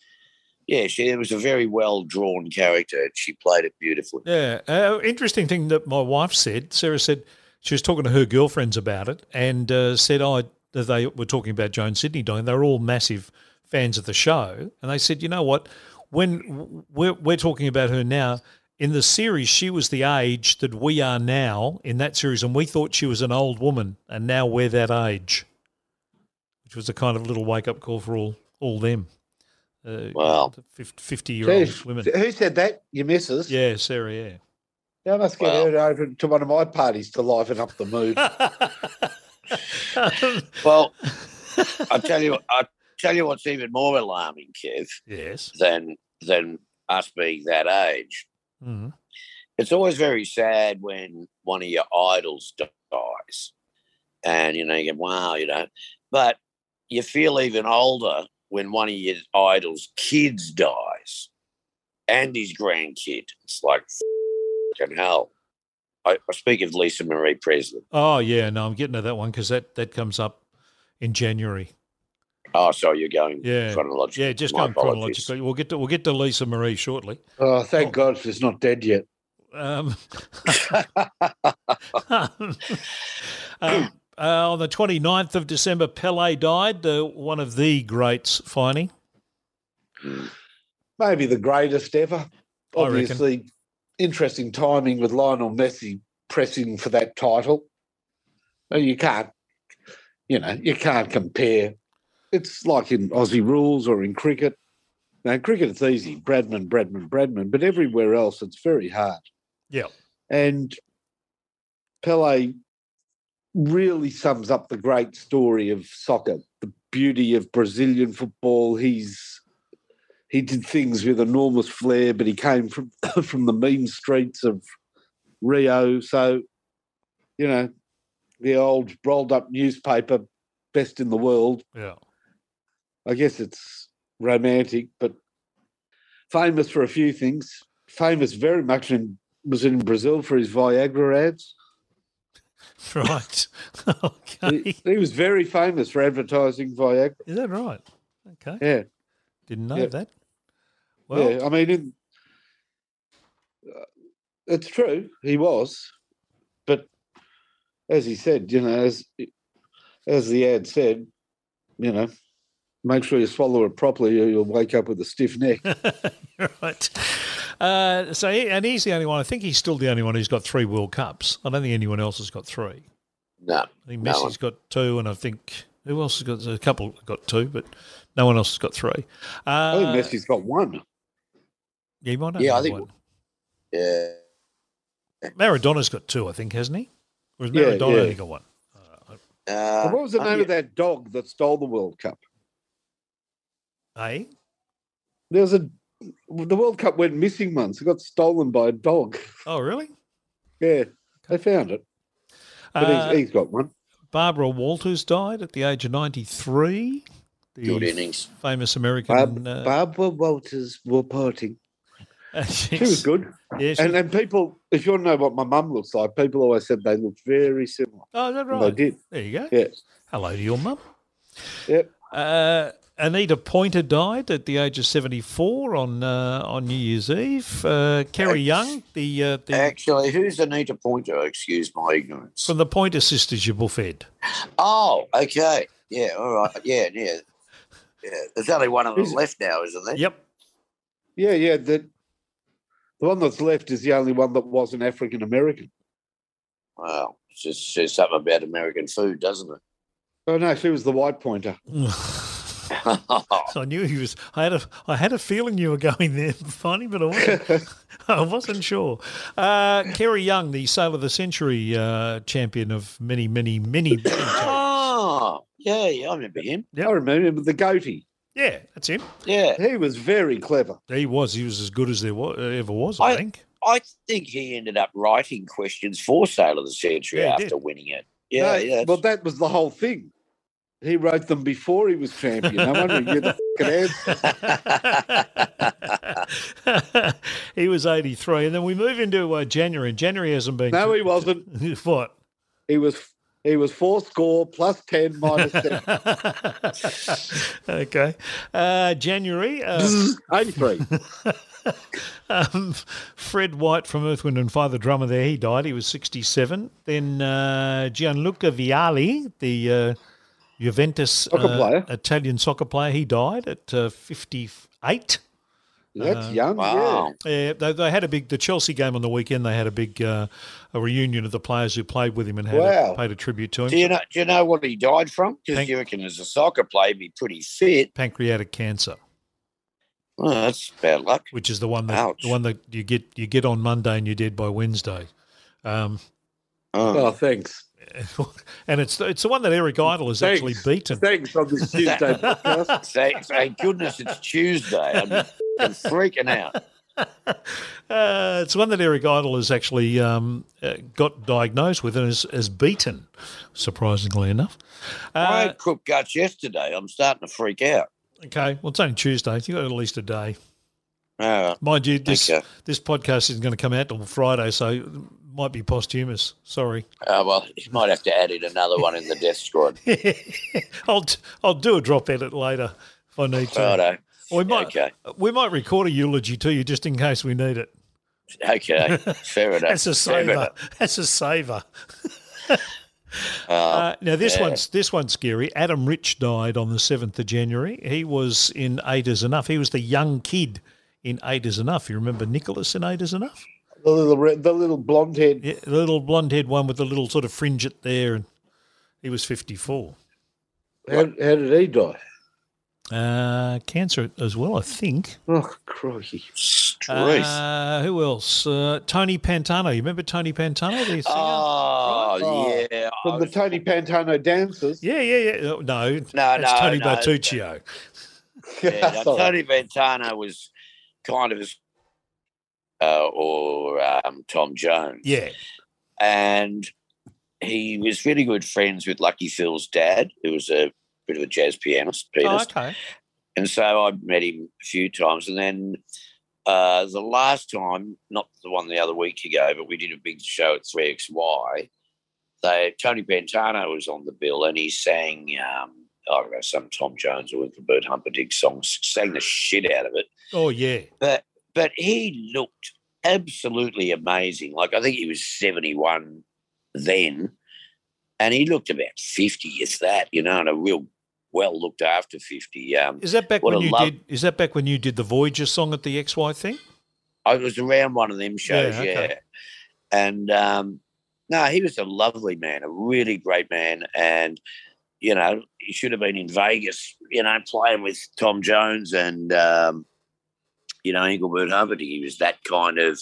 C: Yeah, she it was a very well drawn character. and She played it beautifully.
B: Yeah. Uh, interesting thing that my wife said. Sarah said she was talking to her girlfriends about it and uh, said, "Oh, they were talking about Joan Sydney dying. They're all massive fans of the show, and they said, you know what? When we're we're talking about her now." In the series, she was the age that we are now in that series, and we thought she was an old woman, and now we're that age, which was a kind of little wake up call for all all them. Uh,
C: Wow.
B: fifty year old women.
E: Who said that? Your missus?
B: Yeah, Sarah. Yeah.
E: Yeah, I must get
C: Wow.
E: her over to one of my parties to liven up the mood.
C: Well, I tell you, I tell you what's even more alarming, Kev,
B: yes.
C: than than us being that age.
B: Mhm.
C: It's always very sad when one of your idols dies, and you know you go, "Wow," you know, but you feel even older when one of your idols' kids dies, and his grandkid. It's like, fucking hell. I, I speak of Lisa Marie Presley.
B: Oh yeah, no, I'm getting to that one because that that comes up in January.
C: Oh, sorry, you're going
B: Yeah.
C: chronologically.
B: Yeah, just
C: My
B: going
C: apologies.
B: chronologically. We'll get to we'll get to Lisa Marie shortly.
E: oh, thank
B: Oh.
E: God she's not dead yet.
B: Um, um, uh, on the 29th of December, Pele died. Uh, one of the greats, Finey.
E: Maybe the greatest ever. Obviously, interesting timing with Lionel Messi pressing for that title. You can't, you know, you can't compare. It's like in Aussie rules or in cricket. Now, in cricket, it's easy Bradman, Bradman, Bradman, but everywhere else, it's very hard.
B: Yeah.
E: And Pele really sums up the great story of soccer, the beauty of Brazilian football. He's he did things with enormous flair, but he came from from the mean streets of Rio. So, you know, the old rolled up newspaper, best in the world.
B: Yeah.
E: I guess it's romantic, but famous for a few things. Famous very much in was in Brazil for his Viagra ads.
B: Right.
E: He,
B: okay.
E: he was very famous for advertising Viagra.
B: Is that right? Okay.
E: Yeah,
B: Didn't know
E: Yeah.
B: that. Well,
E: yeah. I mean, in, uh, it's true he was, but as he said, you know, as as the ad said, you know, make sure you swallow it properly, or you'll wake up with a stiff neck.
B: right. Uh, so, and he's the only one. I think he's still the only one who's got three World Cups. I don't think anyone else has got three.
C: No,
B: I think
C: No
B: Messi's got two, and I think who else has got a couple got two, but no one else has got three.
E: I
B: Uh,
E: think Messi's got one.
B: Yeah, he might have
C: Yeah, I
B: had
C: think-
B: one.
C: yeah.
B: Maradona's got two, I think, hasn't he? Or has Maradona
E: yeah.
B: only got one?
C: Uh,
E: what was the
C: oh,
E: name
C: yeah.
E: of that dog that stole the World Cup?
B: Eh?
E: There was a the World Cup went missing once. It got stolen by a dog.
B: Oh, really?
E: Yeah, they found it, but
B: Uh,
E: he's, he's got one.
B: Barbara Walters died at the age of 93. The
C: Good innings.
B: famous American.
E: Barb,
B: uh,
E: Barbara Walters reporting.
B: She
E: She was good.
B: Yeah, she-
E: And and people, if you want to know what my mum looks like, people always said they looked very similar.
B: oh, is that
E: And they did.
B: There you go.
E: Yeah.
B: Hello to your mum.
E: Yep.
B: Uh, Anita Pointer died at the age of 74 on uh, on New Year's Eve. Uh, Cary Young, the, uh, the
C: Actually, who's Anita Pointer? Excuse my ignorance.
B: from the Pointer Sisters, you buffed.
C: Oh, okay. Yeah, all right. Yeah, yeah. Yeah. There's only one of them left now, isn't there?
B: Yep.
E: Yeah, yeah. The the one that's left is the only one that wasn't African American.
C: Wow, it just says something about American food, doesn't it?
E: Oh no, she was the white pointer.
B: I knew he was. I had a. I had a feeling you were going there, funny, but I wasn't. I wasn't sure. Uh, Cary Young, the Sailor of the Century uh, champion of many, many, many. many
C: oh, yeah, yeah, I remember him.
B: Yep.
E: I remember him, the goatee.
B: Yeah, that's him.
C: Yeah.
E: He was very clever.
B: He was. He was as good as there was, ever was. I,
C: I-
B: think.
C: I think he ended up writing questions for Sale of the Century
B: Yeah,
C: after
B: did.
C: winning it. Yeah,
E: No,
C: yeah.
E: Well, that was the whole thing. He wrote them before he was champion. No wonder he knew the fucking answer.
B: he was 83. And then we move into uh, January. January hasn't been.
E: No, he wasn't.
B: what?
E: He was he was four score plus ten minus ten.
B: okay. Uh, January. Uh,
E: Eighty three.
B: um, Fred White from Earth, Wind and Fire, the drummer there, he died. He was 67. Then uh, Gianluca Vialli, the uh, Juventus
E: Soccer
B: uh. Italian soccer player, he died at uh, 58.
E: That's
B: Uh,
E: young.
C: Wow.
B: Yeah, they, they had a big the Chelsea game on the weekend. They had a big uh, a reunion of the players who played with him and had
E: Wow.
B: a, paid a tribute to him.
C: Do you know? Do you know what he died from? Because
B: Thank-
C: you reckon as a soccer player, he'd be pretty fit.
B: Pancreatic cancer,
C: Oh, that's bad luck.
B: which is the one that
C: Ouch.
B: the one that you get you get on Monday and you're dead by Wednesday. Um,
C: Oh.
E: Oh, thanks.
B: and it's it's the one that Eric Idle has
E: Thanks.
B: actually beaten.
E: Thanks on this Tuesday podcast.
C: Thank, thank goodness it's Tuesday. I'm f***ing freaking out.
B: Uh, it's one that Eric Idle has actually um, uh, got diagnosed with and has, has beaten, surprisingly enough.
C: I
B: Uh,
C: had crook guts yesterday. I'm starting to freak out.
B: okay, well, it's only Tuesday. You've got at least a day.
C: Oh,
B: Mind you, this,
C: Okay.
B: this podcast isn't going to come out till Friday, so it might be posthumous. Sorry.
C: oh, well, you might have to add in another one in the death squad.
B: I'll, t- I'll do a drop edit later if I need to.
C: Righto.
B: we, might,
C: Okay.
B: we might record a eulogy to you just in case we need it.
C: Okay. Fair enough.
B: That's a saver. That's a saver.
C: Oh,
B: Uh, now this
C: yeah.
B: one's this one's scary. Adam Rich died on the seventh of January. He was in Eight Is Enough. He was the young kid in Eight Is Enough. You remember Nicholas in Eight Is Enough?
E: The little red, the little blonde head.
B: Yeah, the little blonde head one with the little sort of fringe at there, and he was fifty four.
E: How, how did he die?
B: Uh, cancer as well, I think.
E: Oh, crikey.
B: Uh, who else? Uh, Tony Pantano. You remember Tony Pantano? The singer?
C: oh,
E: Oh,
C: yeah.
E: From the Tony Pantano dances.
B: yeah, yeah, yeah. Oh, No,
C: No,
B: that's
C: no,
B: Tony
C: no.
B: Bertuccio.
C: Yeah, no, Tony Pantano was kind of as, uh, or um, Tom Jones.
B: Yeah,
C: and he was really good friends with Lucky Phil's dad, who was a bit of a jazz pianist,
B: oh, okay.
C: And so I met him a few times. And then uh, the last time, not the one the other week ago, but we did a big show at 3XY. They, Tony Pantano was on the bill and he sang, um, I don't know, some Tom Jones or Bert Humperdinck songs, sang the shit out of it
B: Oh, yeah.
C: but but he looked absolutely amazing. Like I think he was seventy one then, and he looked about fifty. If that, you know, and a real well looked after fifty. Um,
B: Is that back when you
C: love-
B: did? Is that back when you did the Voyager song at the XY thing?
C: I was around one of them shows,
B: Yeah,
C: yeah, and um, no, he was a lovely man, a really great man, and you know, he should have been in Vegas, you know, playing with Tom Jones and um, you know Engelbert Humperdinck. He was that kind of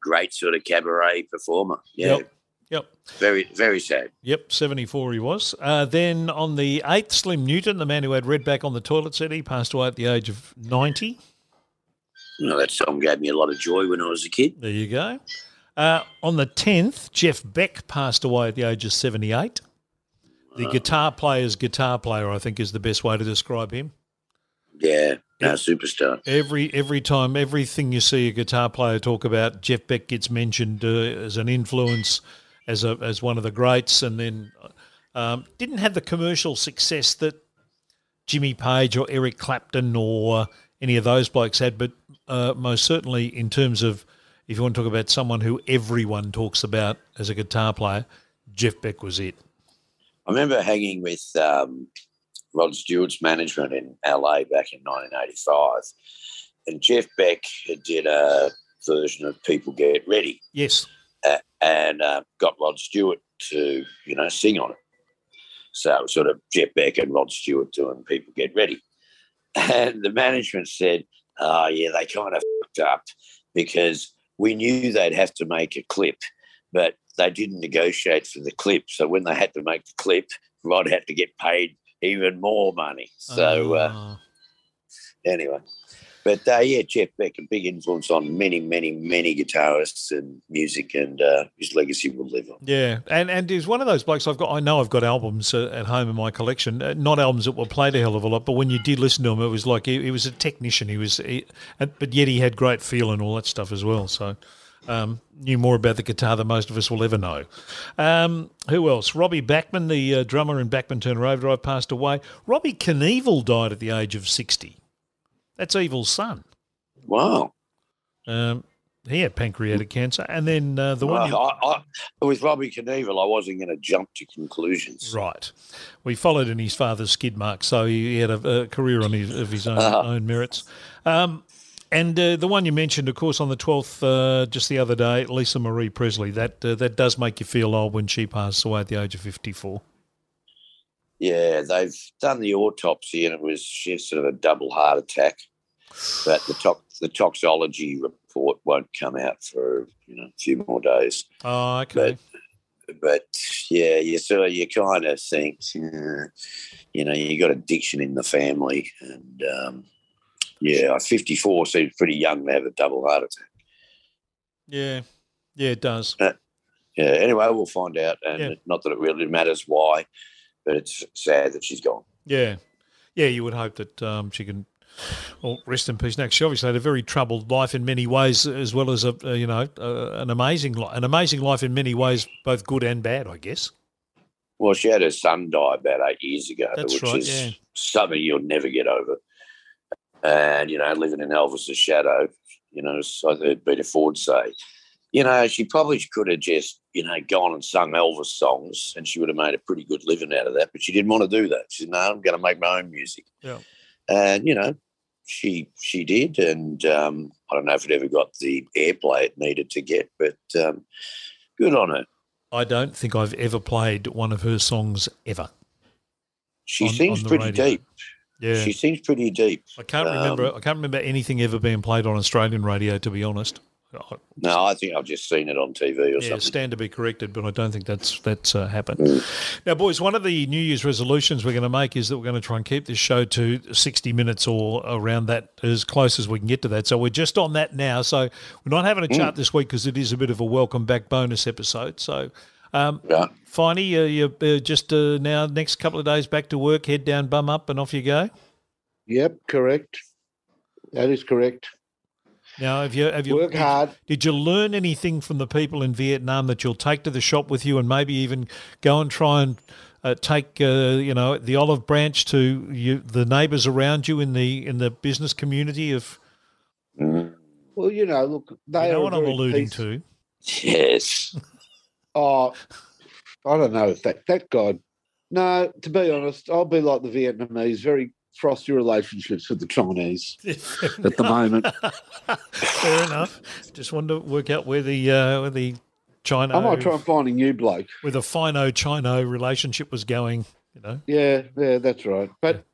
C: great sort of cabaret performer. Yeah,
B: Yep. Yep.
C: very very sad.
B: Yep, 74 he was. Uh, then on the 8th, Slim Newton, the man who had Redback on the toilet seat, he passed away at the age of 90.
C: You know, that song gave me a lot of joy when I was a kid.
B: There you go. Uh, on the 10th, Jeff Beck passed away at the age of 78. The guitar player's guitar player, I think, is the best way to describe him.
C: Yeah, no
B: Yeah.
C: superstar.
B: Every every time, everything you see a guitar player talk about, Jeff Beck gets mentioned uh, as an influence, as a as one of the greats, and then um, didn't have the commercial success that Jimmy Page or Eric Clapton or any of those blokes had, but uh, most certainly in terms of if you want to talk about someone who everyone talks about as a guitar player, Jeff Beck was it.
C: I remember hanging with um, Rod Stewart's management in LA back in 1985, and Jeff Beck did a version of "People Get Ready"
B: Yes,
C: uh, and uh, got Rod Stewart to you know sing on it. So it was sort of Jeff Beck and Rod Stewart doing "People Get Ready," and the management said, "Oh yeah, they kind of fucked up because we knew they'd have to make a clip, but they didn't negotiate for the clip. So when they had to make the clip, Rod had to get paid even more money. So uh,
B: Uh,
C: anyway, But uh, yeah, Jeff Beck, a big influence on many, many, many guitarists and music, and uh, his legacy will live on.
B: Yeah, and and he's one of those blokes. I've got. I know I've got albums uh, at home in my collection. Uh, not albums that were played a hell of a lot, but when you did listen to him, it was like he, he was a technician. He was, he, but yet he had great feel and all that stuff as well. So. Um, knew more about the guitar than most of us will ever know. Um, who else? Robbie Bachman, the uh, drummer in Bachman Turner Overdrive, passed away. Robbie Knievel died at the age of 60. That's Evel's son.
C: Wow.
B: Um, he had pancreatic cancer. And then uh, the one.
C: Well, I, I, with Robbie Knievel, I wasn't going to jump to conclusions.
B: Right. We followed in his father's skid mark, so he had a, a career on his, of his own,
C: Uh-huh.
B: own merits. Um, and uh, the one you mentioned, of course, on the 12th, uh, just the other day, Lisa Marie Presley, that uh, that does make you feel old when she passed away at the age of 54.
C: Yeah, they've done the autopsy, and it was she had sort of a double heart attack. But the tox the toxology report won't come out for you know a few more days.
B: Oh, okay.
C: But yeah, you sort of you kind of think, you know, you got addiction in the family, and um, yeah, 54 seems pretty young to have a double heart attack.
B: yeah. Yeah, it does.
C: Yeah. Anyway, we'll find out, and
B: Yeah.
C: not that it really matters why, but it's sad that she's gone.
B: Yeah. Yeah, you would hope that um, she can. Well, rest in peace. Next, she obviously had a very troubled life in many ways, as well as a, a you know uh, an amazing li- an amazing life in many ways, both good and bad, I guess.
C: Well, she had her son die about eight years ago,
B: That's
C: which
B: right,
C: is
B: yeah.
C: something you'll never get over. And, you know, living in Elvis's shadow, you know, so I heard Peter Ford say, you know, she probably could have just, you know, gone and sung Elvis songs and she would have made a pretty good living out of that. But she didn't want to do that. She said, no, I'm going to make my own music.
B: Yeah.
C: And, you know, she she did. And um, I don't know if it ever got the airplay it needed to get, but um, good on her.
B: I don't think I've ever played one of her songs ever.
C: She
B: On-
C: seems
B: on
C: pretty
B: radio.
C: deep.
B: Yeah,
C: She seems pretty deep.
B: I can't remember.
C: Um,
B: I can't remember anything ever being played on Australian radio. To be honest,
C: No, I think I've just seen it on TV or
B: yeah,
C: something.
B: stand to be corrected, but I don't think that's that's uh, happened.
C: Mm.
B: Now, boys, one of the New Year's resolutions we're going to make is that we're going to try and keep this show to sixty minutes or around that, as close as we can get to that. So we're just on that now. So we're not having a chat this week because it is a bit of a welcome back bonus episode. So. Um,
C: Yeah.
B: Finey, uh, you're uh, just uh, now next couple of days back to work, head down, bum up, and off you go.
E: Yep, correct. That is correct.
B: Now, have you have you
E: Work hard.
B: Did you learn anything from the people in Vietnam that you'll take to the shop with you, and maybe even go and try and uh, take uh, you know the olive branch to you, the neighbours around you in the in the business community of
C: Mm.
E: Well, you know, look, they
B: you know
E: are
B: what
E: a
B: I'm alluding
E: peace-
B: to?
C: Yes.
E: Oh, I don't know if that that guy. No, to be honest, I'll be like the Vietnamese, very frosty relationships with the Chinese at the moment.
B: Fair enough. Just wanted to work out where the uh, where the China
E: I might try and find a new bloke.
B: where the Fino Chino relationship was going. You know,
E: Yeah, yeah, that's right. But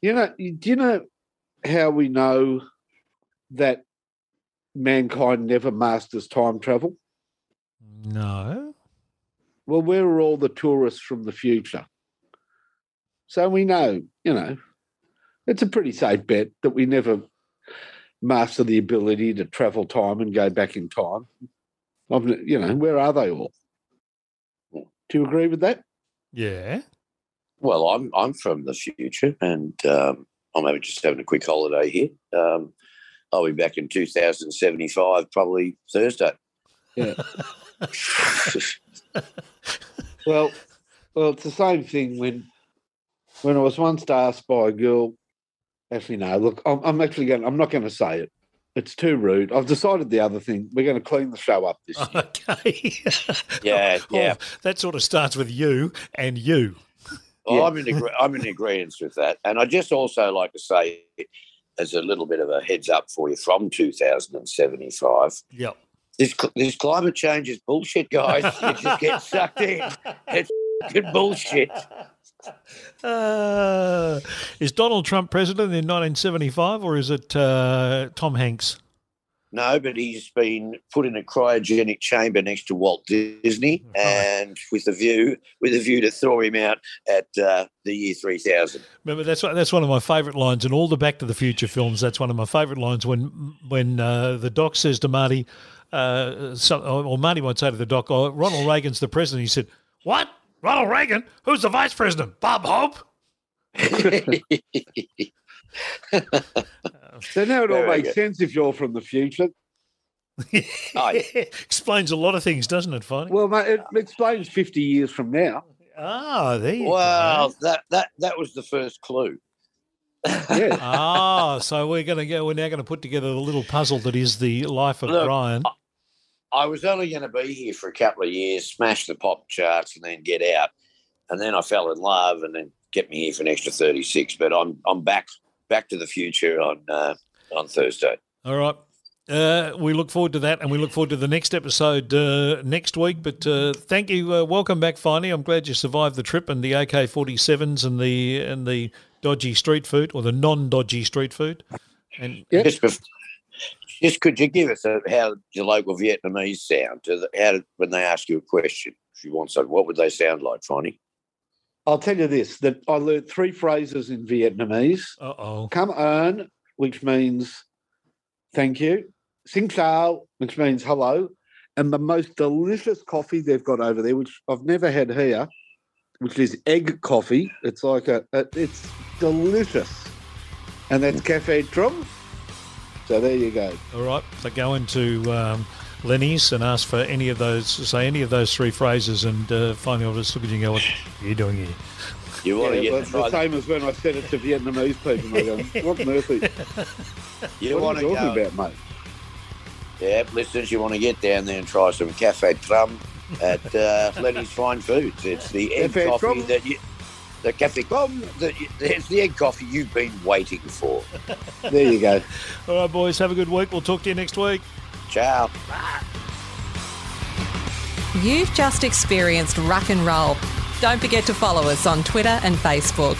E: you know, you- do you know how we know that mankind never masters time travel?
B: No.
E: Well, where are all the tourists from the future? So we know, you know, it's a pretty safe bet that we never master the ability to travel time and go back in time. I'm, you know, where are they all? Do you agree with that?
B: Yeah.
C: Well, I'm I'm from the future, and um, I'm having just having a quick holiday here. Um, I'll be back in 2075, probably Thursday.
E: Yeah. Well, well, it's the same thing when when I was once asked by a girl. Actually, no. Look, I'm, I'm actually going. I'm not going to say it. It's too rude. I've decided the other thing. We're going to clean the show up this year.
B: Okay.
C: Yeah, yeah.
B: Oh, that sort of starts with you and you.
C: Well,
E: Yeah.
C: I'm in agree- I'm in agreement with that, and I just also like to say, as a little bit of a heads up for you, from 2075,
B: Yep.
C: This this climate change is bullshit, guys. you just get sucked in. It's fucking bullshit.
B: Uh, is Donald Trump president in 1975 or is it uh, Tom Hanks?
C: No, but he's been put in a cryogenic chamber next to Walt Disney, and with a view with a view to thaw him out at uh, the year three thousand.
B: Remember, that's that's one of my favourite lines in all the Back to the Future films. That's one of my favourite lines when when uh, the doc says to Marty, uh, so, or Marty might say to the doc, "Oh, Ronald Reagan's the president." He said, "What? Ronald Reagan? Who's the vice president? Bob Hope?"
E: So now it all
C: Very
E: makes
C: good.
E: sense if you're from the future.
C: Oh, yeah.
B: Explains a lot of things, doesn't it, Finey?
E: Well, mate, it explains 50 years from now.
B: Ah, there you
C: well,
B: go.
C: that that that was the first clue.
E: Yeah.
B: Ah, so we're going to go. We're now going to put together the little puzzle that is the life of
C: Look,
B: Brian.
C: I was only going to be here for a couple of years, smash the pop charts, and then get out. And then I fell in love, and then get me here for an extra thirty six. But I'm I'm back back to the future on uh, on Thursday.
B: All right. Uh, we look forward to that, and we look forward to the next episode uh, next week. But uh, thank you, uh, welcome back, Finey. I'm glad you survived the trip and the AK-47s and the and the dodgy street food or the non-dodgy street food. And
E: Yeah.
C: Just, bef- just could you give us a, how your local Vietnamese sound? To the, how did, when they ask you a question, if you want something, what would they sound like, Fonny?
E: I'll tell you this that I learned three phrases in Vietnamese.
B: uh oh,
E: Come on, which means thank you. Sing sao, which means hello. And the most delicious coffee they've got over there, which I've never had here, which is egg coffee. It's like a, a it's delicious. And that's Cafe Trum. So there you go.
B: all right. So go into um, Lenny's and ask for any of those. Say any of those three phrases, and uh, Finey will just look at you and go, "What are you doing here?"
C: You want
E: Yeah,
C: to get
E: it's the same as when I said it to Vietnamese people. They go, what Murphy?
C: You
E: what
C: want
E: are
C: to
E: you talking
C: go,
E: about, mate?
C: yeah, listeners, you want to get down there and try some Cafe Trum at uh, Lenny's Fine Foods. It's the egg coffee
E: Trum?
C: that you, the Cafe Trum, that you, the egg coffee you've been waiting for.
E: There you go.
B: All right, boys. Have a good week. We'll talk to you next week.
C: Ciao.
D: You've just experienced rock and roll. Don't forget to follow us on Twitter and Facebook.